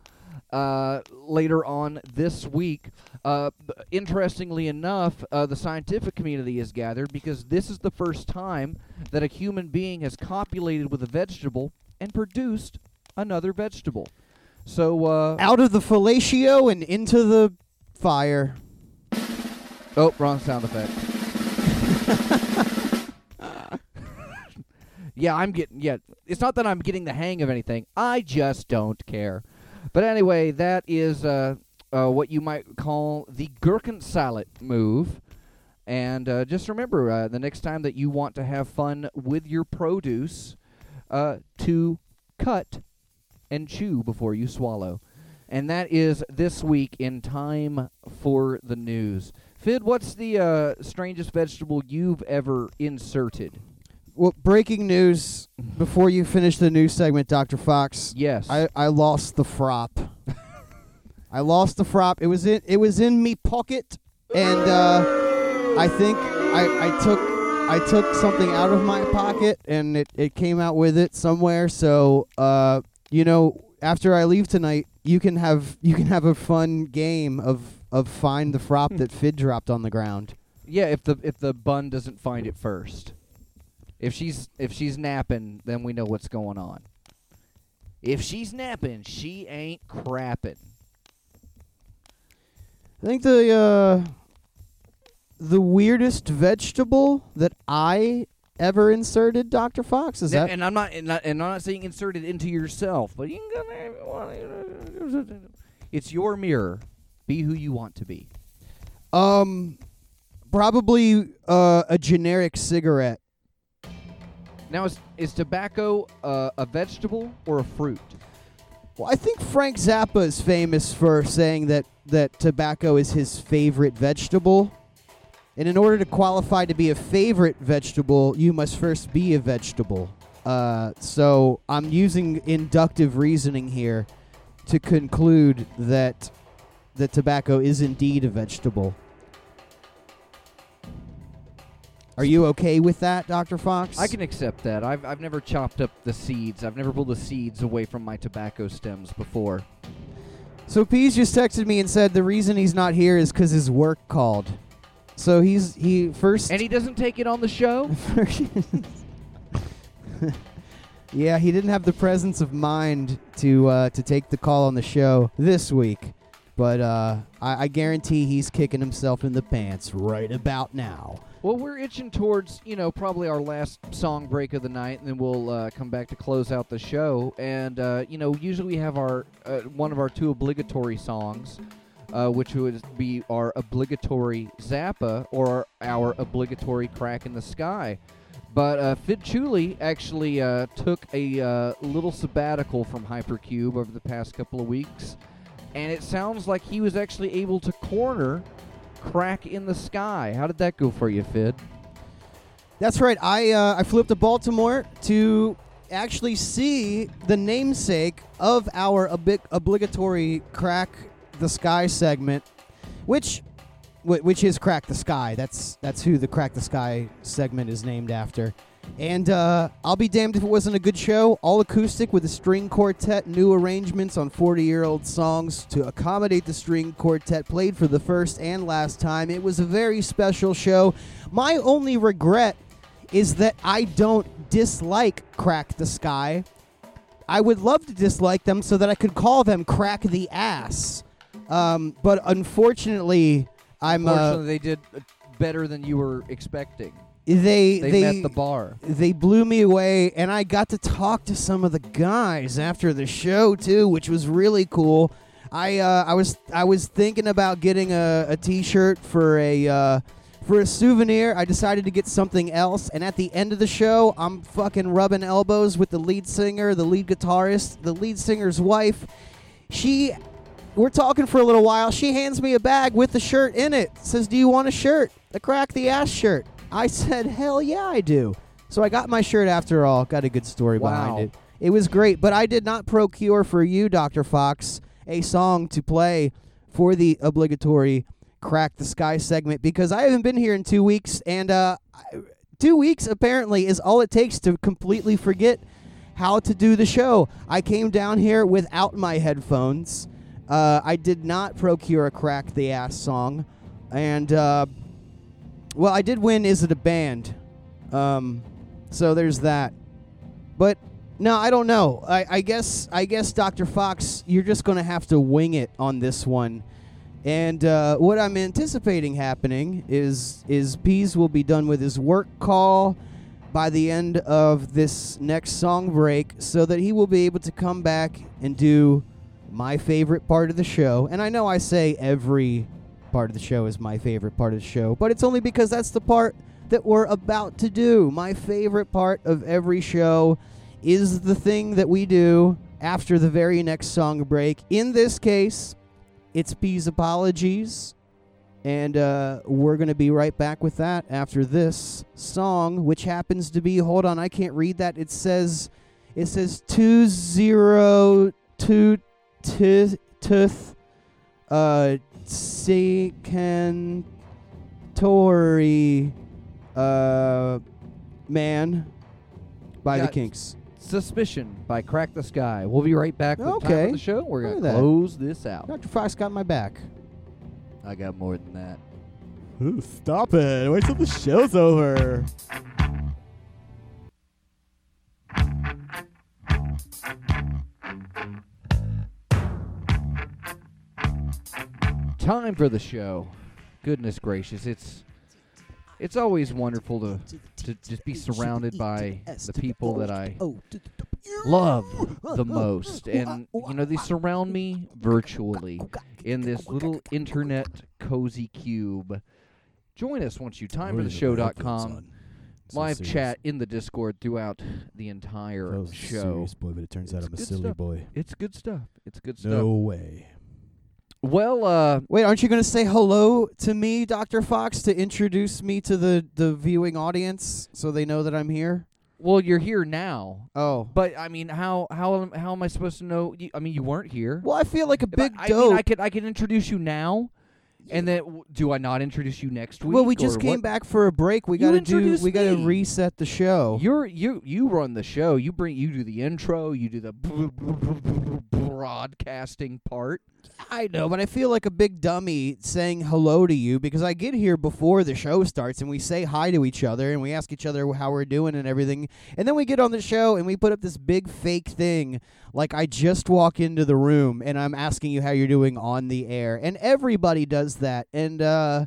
uh, later on this week. Uh, interestingly enough, uh, the scientific community is gathered because this is the first time that a human being has copulated with a vegetable and produced another vegetable. So, uh, Out of the fellatio and into the fire. oh, wrong sound effect. yeah, I'm getting. Yeah, it's not that I'm getting the hang of anything. I just don't care. But anyway, that is uh, uh, what you might call the gherkin salad move. And uh, just remember, uh, the next time that you want to have fun with your produce, uh, to cut and chew before you swallow. And that is this week in time for the news. Fidd, what's the uh, strangest vegetable you've ever inserted? Well, breaking news before you finish the news segment, Dr. Fox. Yes. I, I lost the frop. I lost the frop. It was in it was in me pocket, and uh, I think I, I took I took something out of my pocket, and it, it came out with it somewhere. So uh, you know, after I leave tonight, you can have you can have a fun game of of find the frop that Fidd dropped on the ground. yeah, if the if the bun doesn't find it first. If she's if she's napping, then we know what's going on. If she's napping, she ain't crapping. I think the uh, the weirdest vegetable that I ever inserted, Doctor Fox, is that and I'm not and, not and I'm not saying inserted into yourself, but you can go there if you want. It's your mirror. Be who you want to be. um probably uh, a generic cigarette. Now, is is tobacco uh, a vegetable or a fruit? Well, I think Frank Zappa is famous for saying that that tobacco is his favorite vegetable. And in order to qualify to be a favorite vegetable, you must first be a vegetable. Uh, so I'm using inductive reasoning here to conclude that that tobacco is indeed a vegetable. Are you okay with that, Dr. Fox? I can accept that. I've I've never chopped up the seeds. I've never pulled the seeds away from my tobacco stems before. So Peas just texted me and said the reason he's not here is because his work called. So he's he first. And he doesn't take it on the show. yeah, he didn't have the presence of mind to uh, to take the call on the show this week, but uh, I, I guarantee he's kicking himself in the pants right about now. Well, we're itching towards, you know, probably our last song break of the night, and then we'll uh, come back to close out the show. And, uh, you know, usually we have our uh, one of our two obligatory songs, uh, which would be our obligatory Zappa or our obligatory Crack in the Sky. But uh, actually uh, took a uh, little sabbatical from Hypercube over the past couple of weeks, and it sounds like he was actually able to corner Crack in the Sky. How did that go for you, Fidd? That's right. I uh, I flew up to Baltimore to actually see the namesake of our obi- obligatory crack the sky segment, which which is crack the sky. That's that's who the crack the sky segment is named after. And uh, I'll be damned if it wasn't a good show. All acoustic with a string quartet, new arrangements on 40 year old songs to accommodate the string quartet played for the first and last time. It was a very special show. My only regret is that I don't dislike Crack the Sky. I would love to dislike them so that I could call them Crack the Ass. Um, but unfortunately, I'm. Uh, Unfortunately, they did uh, better than you were expecting. they They, they met the bar. they blew me away and i got to talk to some of the guys after the show too which was really cool i uh, i was i was thinking about getting a, a t-shirt for a uh, for a souvenir i decided to get something else and at the end of the show i'm fucking rubbing elbows with the lead singer the lead guitarist the lead singer's wife she we're talking for a little while. She hands me a bag with the shirt in it. Says, "Do you want a shirt? A crack the ass shirt?" I said, "Hell yeah, I do." So I got my shirt after all. Got a good story Wow. behind it. It was great, but I did not procure for you, Dr. Fox, a song to play for the obligatory crack the sky segment because I haven't been here in 2 weeks and uh 2 weeks apparently is all it takes to completely forget how to do the show. I came down here without my headphones. Uh, I did not procure a crack the ass song, and uh, well, I did win. Is it a band? Um, so there's that. But no, I don't know. I, I guess I guess Dr. Fox, you're just gonna have to wing it on this one. And uh, what I'm anticipating happening is is Peas will be done with his work call by the end of this next song break, so that he will be able to come back and do my favorite part of the show. And I know I say every part of the show is my favorite part of the show, but it's only because that's the part that we're about to do. My favorite part of every show is the thing that we do after the very next song break. In this case, it's P's apologies. And uh, we're going to be right back with that after this song, which happens to be, hold on, I can't read that. It says, it says 202 tooth, tooth, uh, Secantori, uh, man by the Got- Kinks. Suspicion by Crack the Sky. We'll be right back with time Okay. of the show. We're gonna close this out. Dr. Fox got my back. I got more than that. Ooh, stop it. Wait till the show's over. Time for the show. Goodness gracious, it's it's always wonderful to to just be surrounded by the people that I love the most. And you know, they surround me virtually in this little internet cozy cube. Join us once you timefortheshow.com. Live chat in the Discord throughout the entire show. Serious boy, but it turns It's good stuff. boy. It's good stuff. It's good stuff. No way. Well, uh, Wait, aren't you going to say hello to me, Dr. Fox, to introduce me to the, the viewing audience so they know that I'm here? well, you're here now. Oh. But I mean, how how am- how am I supposed to know? You, I mean, you weren't here. Well, I feel like a If I- big I, dope. mean, I could I could introduce you now, and then do I not introduce you next week? well, we just came what? back for a break. We got to do. We got to reset the show. You're you you run the show. You bring you do the intro. You do the broadcasting part. I know, but I feel like a big dummy saying hello to you because I get here before the show starts and we say hi to each other and we ask each other how we're doing and everything. And then we get on the show and we put up this big fake thing like I just walk into the room and I'm asking you how you're doing on the air. And everybody does that. And uh,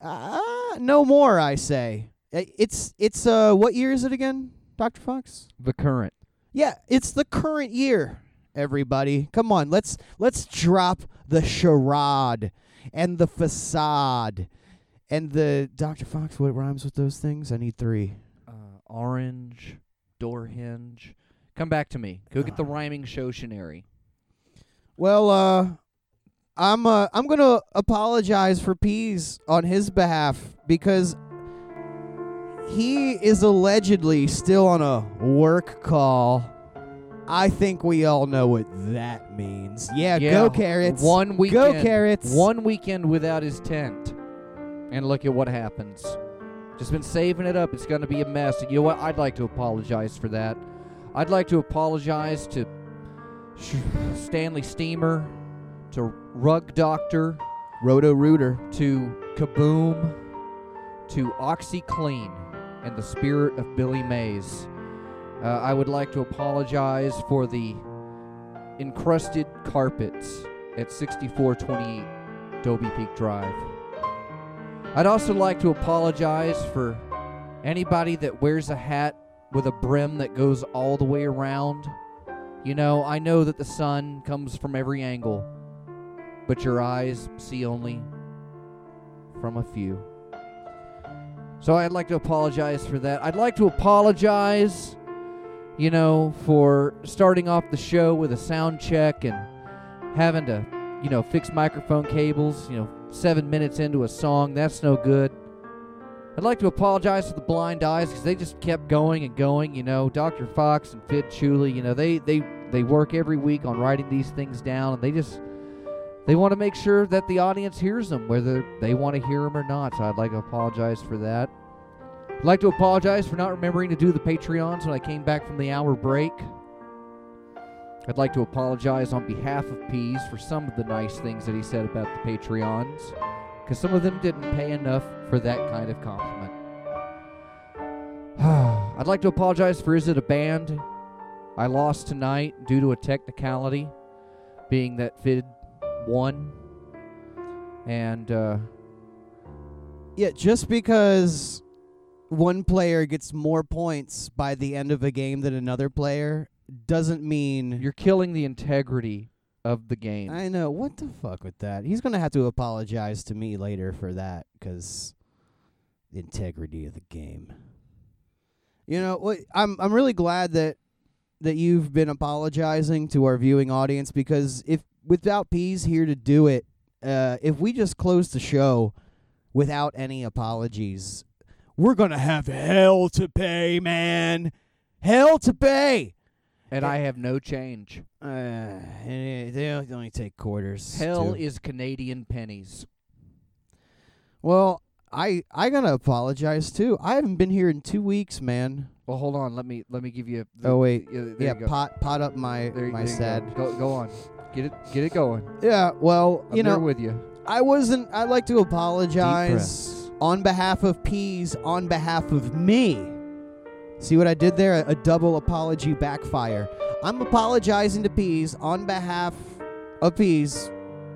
uh no more, I say. It's it's uh what year is it again, Dr. Fox? The current. Yeah, it's the current year, everybody. Come on, let's let's drop the charade and the facade and the Dr. Fox. What rhymes with those things? I need three. Uh, orange door hinge. Come back to me. Go get the rhyming showtionary. Well, uh, I'm uh, I'm gonna apologize for Peas on his behalf because he is allegedly still on a work call. I think we all know what that means. Yeah, go carrots. One weekend. Go carrots. One weekend without his tent, and look at what happens. Just been saving it up. It's going to be a mess. And you know what? I'd like to apologize for that. I'd like to apologize to Sh- Stanley Steemer, to Rug Doctor, Roto Rooter. to Kaboom, to OxiClean, and the spirit of Billy Mays. Uh, I would like to apologize for the encrusted carpets at 6428 Dobie Peak Drive. I'd also like to apologize for anybody that wears a hat with a brim that goes all the way around. You know, I know that the sun comes from every angle, but your eyes see only from a few. So I'd like to apologize for that. I'd like to apologize, you know, for starting off the show with a sound check and having to, you know, fix microphone cables, you know, seven minutes into a song. That's no good. I'd like to apologize to the blind eyes because they just kept going and going. You know, Dr. Fox and Fidd Chewley, you know, they, they, they work every week on writing these things down and they just they want to make sure that the audience hears them, whether they want to hear them or not. So I'd like to apologize for that. I'd like to apologize for not remembering to do the Patreons when I came back from the hour break. I'd like to apologize on behalf of Peas for some of the nice things that he said about the Patreons, because some of them didn't pay enough for that kind of compliment. I'd like to apologize for Is It a Band? I lost tonight due to a technicality, being that Fidd won. And, uh, Yeah, just because one player gets more points by the end of a game than another player doesn't mean you're killing the integrity of the game. I know what the fuck with that. He's gonna have to apologize to me later for that because the integrity of the game. You know, what I'm I'm really glad that that you've been apologizing to our viewing audience because if without Peas here to do it, uh, if we just close the show without any apologies, we're gonna have hell to pay, man. Hell to pay. and I have no change. Uh, they only take quarters. Hell too. is Canadian pennies. Well, I I gotta apologize too. I haven't been here in two weeks, man. Well, hold on. Let me let me give you. The, Oh wait, yeah, yeah, pot pot up my There, my there sad. Go. go. Go on. Get it. Get it going. Yeah, well, I'm you know, with you. I wasn't. I'd like to apologize. On behalf of Peas, on behalf of me. See what I did there? A, a double apology backfire. I'm apologizing to Peas on behalf of Peas.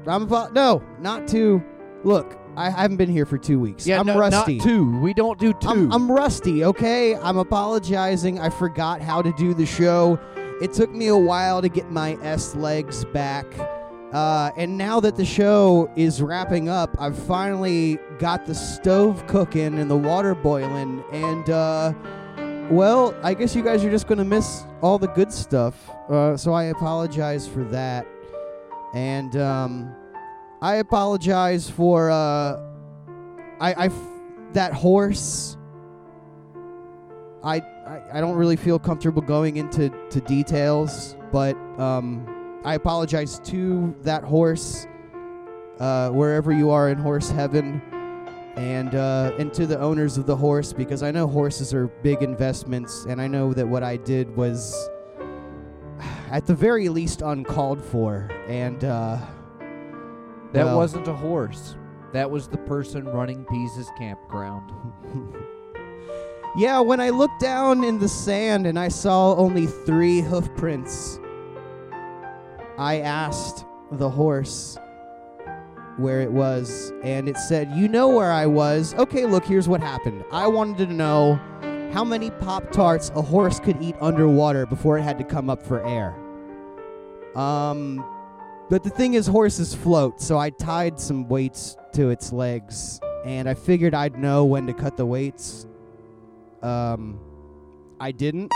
I'm apo- no, not to. Look, I haven't been here for two weeks. Yeah, I'm no, rusty. Not two. We don't do 2 I'm, I'm rusty, okay? I'm apologizing. I forgot how to do the show. It took me a while to get my S legs back. Uh, and now that the show is wrapping up, I've finally got the stove cooking and the water boiling. And, uh, well, I guess you guys are just going to miss all the good stuff. Uh, so I apologize for that. And, um, I apologize for, uh, I, I f- that horse. I, I I don't really feel comfortable going into to details, but um, I apologize to that horse, uh, wherever you are in horse heaven, and uh, and to the owners of the horse because I know horses are big investments, and I know that what I did was, at the very least, uncalled for, and uh, That well, wasn't a horse. That was the person running Peas's campground. Yeah, when I looked down in the sand and I saw only three hoof prints, I asked the horse where it was, and it said, You know where I was. Okay, look, here's what happened. I wanted to know how many Pop Tarts a horse could eat underwater before it had to come up for air. Um, but the thing is, horses float, so I tied some weights to its legs, and I figured I'd know when to cut the weights um, I didn't.